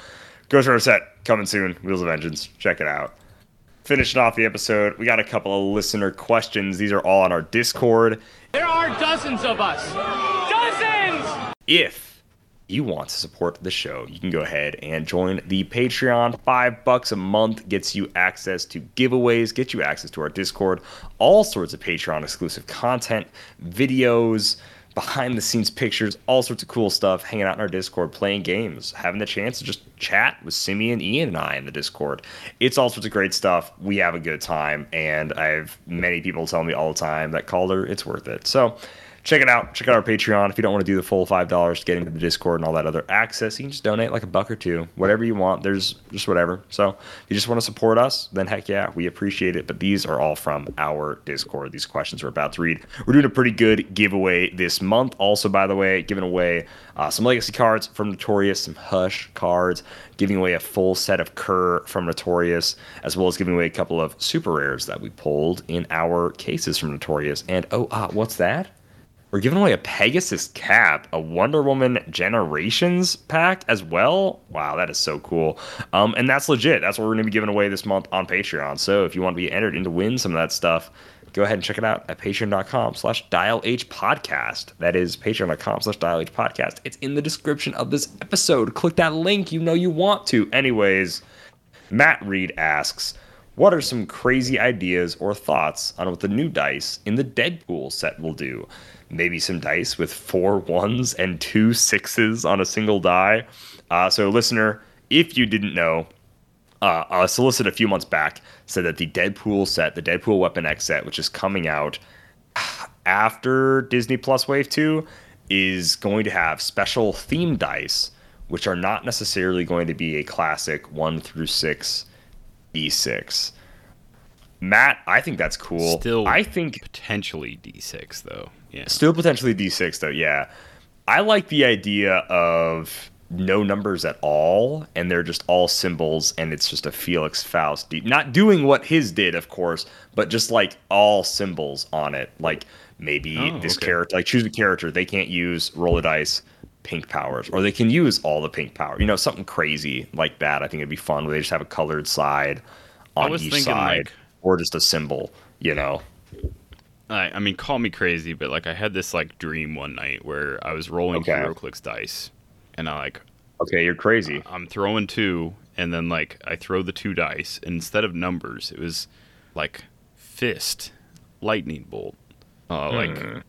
Ghost Rider set coming soon. Wheels of Vengeance, check it out. Finishing off the episode, we got a couple of listener questions. These are all on our Discord. There are dozens of us. Dozens! if you want to support the show, you can go ahead and join the Patreon. Five bucks a month gets you access to giveaways, get you access to our Discord, all sorts of Patreon exclusive content, videos, behind the scenes pictures, all sorts of cool stuff, hanging out in our Discord, playing games, having the chance to just chat with Simeon, Ian, and I in the Discord. It's all sorts of great stuff. We have a good time, and I have many people telling me all the time that Kalder, it's worth it. So check it out. Check out our Patreon. If you don't want to do the full five dollars to get into the Discord and all that other access, you can just donate like a buck or two, whatever you want. There's just whatever. So if you just want to support us, then heck yeah, we appreciate it. But these are all from our Discord. These questions we're about to read. We're doing a pretty good giveaway this month. Also, by the way, giving away uh, some legacy cards from Notorious, some Hush cards, giving away a full set of Kerr from Notorious, as well as giving away a couple of super rares that we pulled in our cases from Notorious. And oh, ah, what's that? We're giving away a Pegasus cap, a Wonder Woman Generations pack as well. Wow, that is so cool. Um, and that's legit. That's what we're going to be giving away this month on Patreon. So if you want to be entered in to win some of that stuff, go ahead and check it out at patreon.com slash dial h podcast. That is patreon.com slash dial h podcast. It's in the description of this episode. Click that link. You know you want to. Anyways, Matt Reed asks, what are some crazy ideas or thoughts on what the new dice in the Deadpool set will do? Maybe some dice with four ones and two sixes on a single die. Uh, so, listener, if you didn't know, uh, a solicit a few months back said that the Deadpool set, the Deadpool Weapon X set, which is coming out after Disney Plus Wave 2, is going to have special theme dice, which are not necessarily going to be a classic 1 through 6 D6. Matt, I think that's cool. Still, I think potentially D6 though. Yeah. Still potentially D6 though, yeah. I like the idea of no numbers at all, and they're just all symbols, and it's just a Felix Faust. D- not doing what his did, of course, but just like all symbols on it. Like maybe Oh, this okay. character, like choose a character, they can't use roll a dice pink powers, or they can use all the pink power. You know, something crazy like that. I think it'd be fun where they just have a colored side on each side, like- or just a symbol. You know. I, I mean, call me crazy, but like I had this like dream one night where I was rolling Okay. HeroClix dice, and I like Okay, you're crazy. I'm throwing two, and then like I throw the two dice, and instead of numbers, it was like fist, lightning bolt, uh, like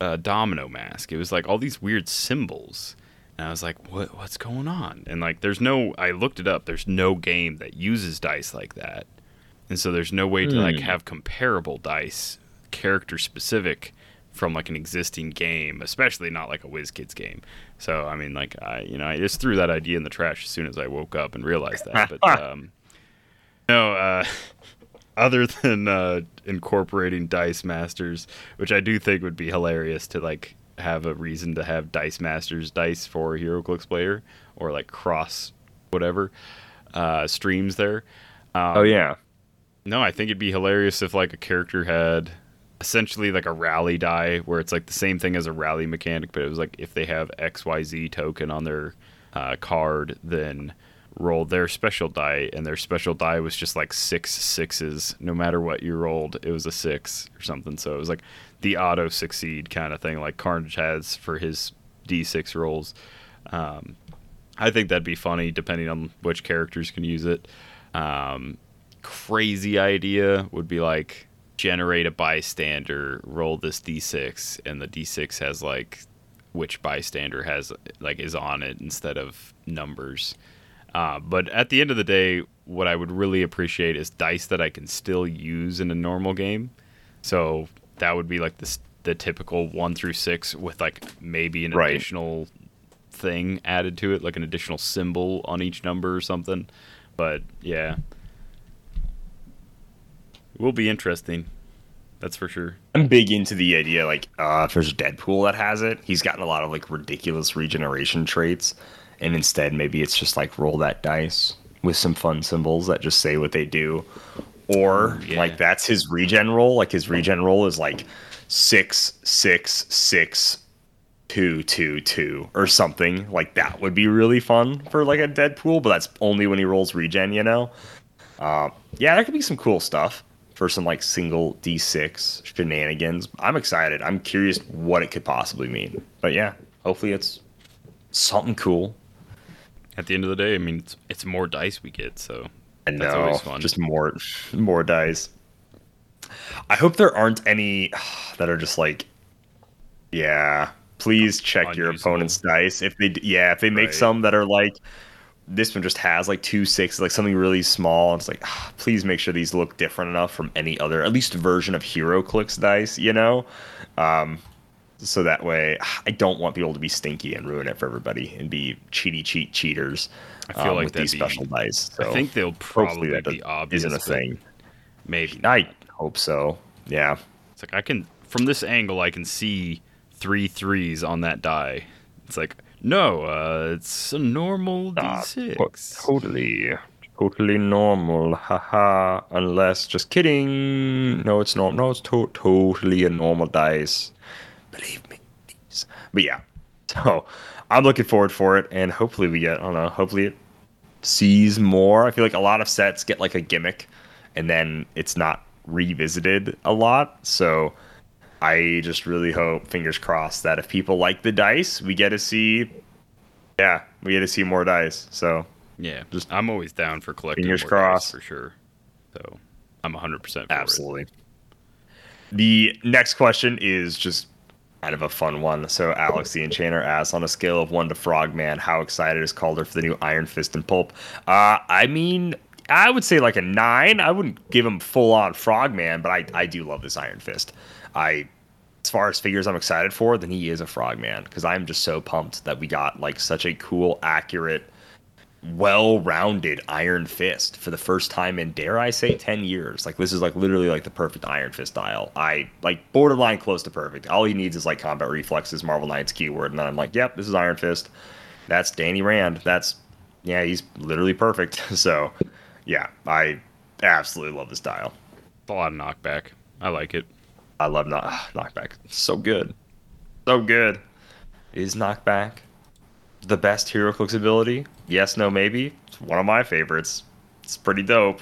a domino mask. It was like all these weird symbols, and I was like, "What? What's going on?" And like, there's no. I looked it up. There's no game that uses dice like that, and so there's no way to like have comparable dice, character specific. From like an existing game, especially not like a WizKids game. So I mean, like I, you know, I just threw that idea in the trash as soon as I woke up and realized that. But [LAUGHS] um, no, uh, [LAUGHS] other than uh, incorporating Dice Masters, which I do think would be hilarious to like have a reason to have Dice Masters dice for HeroClix player or like cross whatever uh, streams there. Um, Oh yeah. no, I think it'd be hilarious if like a character had essentially like a rally die where it's like the same thing as a rally mechanic, but it was like if they have XYZ token on their uh, card, then roll their special die, and their special die was just like six sixes. No matter what you rolled, it was a six or something. So it was like the auto succeed kind of thing, like Carnage has for his D6 rolls. Um, I think that'd be funny depending on which characters can use it. Um, crazy idea would be like generate a bystander, roll this d6, and the d6 has like which bystander has like is on it instead of numbers. Uh, but at the end of the day, what I would really appreciate is dice that I can still use in a normal game. So that would be like this the typical one through six with like maybe an Right. additional thing added to it, like an additional symbol on each number or something. But yeah, it will be interesting. That's for sure. I'm big into the idea, like, uh, if there's Deadpool that has it, he's gotten a lot of like ridiculous regeneration traits, and instead maybe it's just like roll that dice with some fun symbols that just say what they do, or yeah. like that's his regen roll. Like his regen roll is like six six six two two two or something like that would be really fun for like a Deadpool, but that's only when he rolls regen, you know. Uh, yeah, there could be some cool stuff for some like single D6 shenanigans. I'm excited. I'm curious what it could possibly mean. But yeah, hopefully it's something cool. At the end of the day, I mean, it's, it's more dice we get, so And That's no, always fun. just more, more dice. I hope there aren't any [SIGHS] that are just like, yeah. Please check your opponent's dice. If they, yeah, if they make Right. some that are like, this one just has like two sixes, like something really small. It's like, ah, please make sure these look different enough from any other, at least version of HeroClix dice. You know, um, so that way I don't want people to be stinky and ruin it for everybody and be cheaty cheat cheaters. I feel um, like with these be- special dice. So I think they'll probably that be obvious. isn't a thing. Maybe. I hope so. Yeah. It's like I can from this angle I can see three threes on that die. It's like no, uh, it's a normal Ah, d6. Totally, totally normal. Haha. Unless, just kidding. No, it's not. No, it's to- totally a normal dice. Believe me. please. But yeah. So I'm looking forward for it, and hopefully we get. I don't know. Hopefully it sees more. I feel like a lot of sets get like a gimmick, and then it's not revisited a lot. So I just really hope, fingers crossed, that if people like the dice, we get to see. Yeah, we get to see more dice. So Yeah, Just I'm always down for collecting fingers more dice crossed. for sure. So I'm 100 percent absolutely. The next question is just kind of a fun one. So Alex the Enchanter asks, on a scale of one to Frogman, how excited is Kalder for the new Iron Fist and Pulp? Uh, I mean, I would say like a nine. I wouldn't give him full on Frogman, but I, I do love this Iron Fist. I as far as figures I'm excited for, then he is a Frogman because I'm just so pumped that we got like such a cool, accurate, well-rounded Iron Fist for the first time in dare I say 10 years. Like this is like literally like the perfect Iron Fist style. I like borderline close to perfect. All he needs is like combat reflexes, Marvel Knights keyword, and then I'm like, yep, this is Iron Fist. That's Danny Rand. That's yeah, he's literally perfect. [LAUGHS] So yeah, I absolutely love this style. A lot of knockback. I like it. I love knock- [SIGHS] knockback. So good. So good. Is knockback the best HeroClix ability? Yes, no, maybe. It's one of my favorites. It's pretty dope.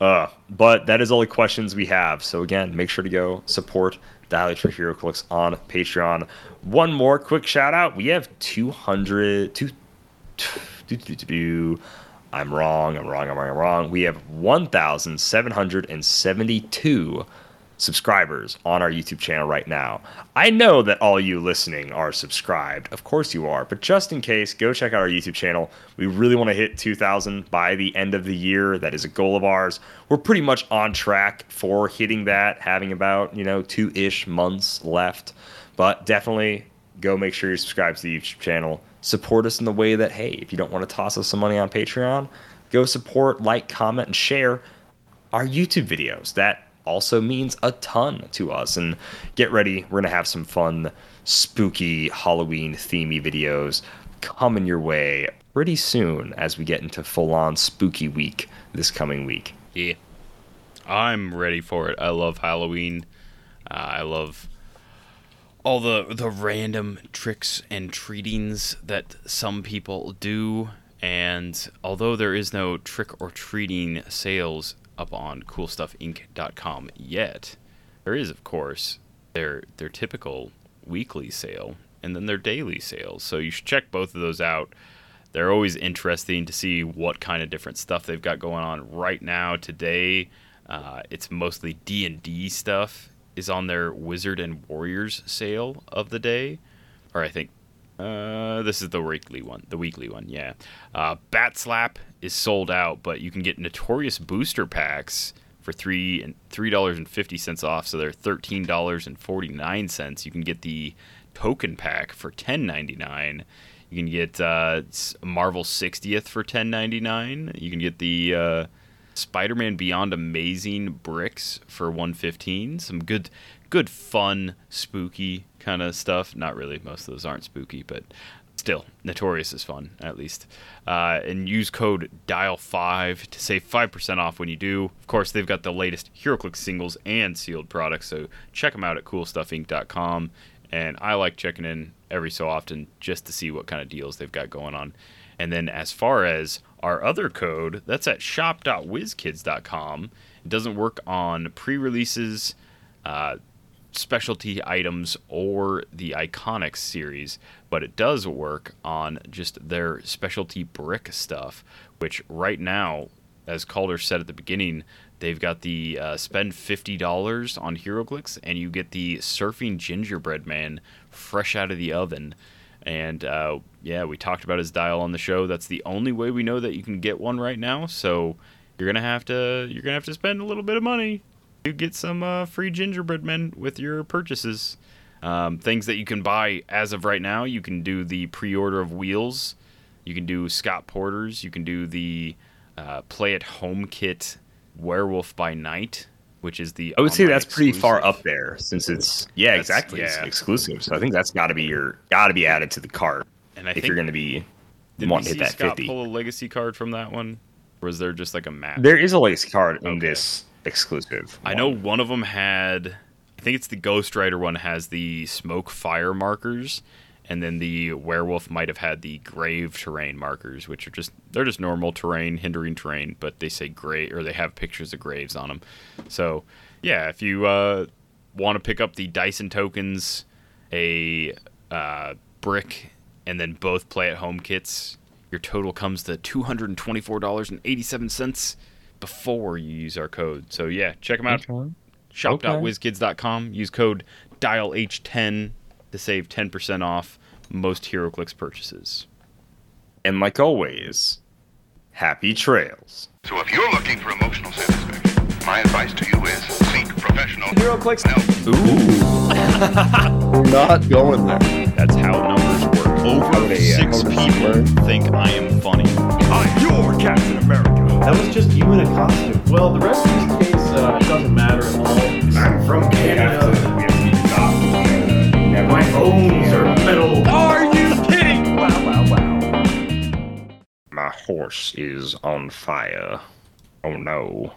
Uh, but that is all the questions we have. So again, make sure to go support Dial H for HeroClix on Patreon. One more quick shout out. We have 200 two, do, do, do, do. I'm wrong. I'm wrong. I'm wrong. I'm wrong. We have 1,772 subscribers on our YouTube channel right now. I know that all you listening are subscribed. Of course you are. But just in case, go check out our YouTube channel. We really want to hit 2,000 by the end of the year. That is a goal of ours. We're pretty much on track for hitting that, having about, you know, two ish months left. But definitely go make sure you subscribe to the YouTube channel. Support us in the way that, hey, if you don't want to toss us some money on Patreon, go support, like, comment, and share our YouTube videos. That also means a ton to us. And get ready, we're going to have some fun, spooky Halloween themey videos coming your way pretty soon as we get into full on spooky week this coming week. Yeah. I'm ready for it. I love Halloween. Uh, I love all the the random tricks and treatings that some people do. And although there is no trick or treating sales up on coolstuffinc.com yet, there is of course their their typical weekly sale and then their daily sales. So you should check both of those out. They're always interesting to see what kind of different stuff they've got going on right now. Today, uh, it's mostly D and D stuff is on their Wizard and Warriors sale of the day, or I think uh, this is the weekly one. The weekly one, yeah. Uh, Bat Slap is sold out, but you can get Notorious booster packs for three and three dollars and fifty cents off. So they're thirteen dollars and forty nine cents. You can get the token pack for ten ninety nine. You can get uh, Marvel 60th for 10.99. You can get the uh, Spider-Man Beyond Amazing bricks for 115. Some good, good fun, spooky kind of stuff. Not really. Most of those aren't spooky, but still, Notorious is fun at least. Uh, and use code Dial5 to save 5% off when you do. Of course, they've got the latest HeroClix singles and sealed products, so check them out at CoolStuffInc.com. And I like checking in every so often just to see what kind of deals they've got going on. And then as far as our other code, that's at shop.wizkids.com. It doesn't work on pre-releases, uh, specialty items, or the Iconics series, but it does work on just their specialty brick stuff, which right now, as Kalder said at the beginning, they've got the uh, spend $50 on HeroClix and you get the Surfing Gingerbread Man fresh out of the oven. And uh, yeah, we talked about his dial on the show. That's the only way we know that you can get one right now. So you're gonna have to you're gonna have to spend a little bit of money to get some uh, free gingerbread men with your purchases. Um, things that you can buy as of right now, you can do the pre-order of wheels, you can do Scott Porter's, you can do the uh, play at home kit Werewolf by Night, which is the I would say that's pretty far up there since it's yeah That's- exactly it's exclusive. So I think that's got to be your got to be added to the cart And I if you're going to be did wanting to hit that Scott fifty. pull a legacy card from that one? Or was there just like a map? There is a legacy card in Okay. this exclusive. I know one of them had, I think it's the Ghost Rider one has the smoke fire markers, and then the werewolf might have had the grave terrain markers, which are just they're just normal terrain, hindering terrain, but they say grave or they have pictures of graves on them. So yeah, if you uh, want to pick up the Dyson tokens, a uh, brick, and then both play at home kits, your total comes to two hundred and twenty four dollars and eighty seven cents before you use our code. So yeah, check them out. Shop.wizkids.com. Use code DIALH10 to save 10% off most HeroClix purchases. And like always, happy trails. So if you're looking for emotional satisfaction, my advice to you is seek professional HeroClix. help. Ooh, [LAUGHS] We're not going there. That's how numbers work. Over Okay, yeah. Uh, six people think I am funny. I'm your Captain America. That was just you in a costume. Well, the rest of this case uh, doesn't matter at all. I'm from Canada. My bones are metal. Are you kidding? Wow, wow, wow. my horse is on fire. Oh no.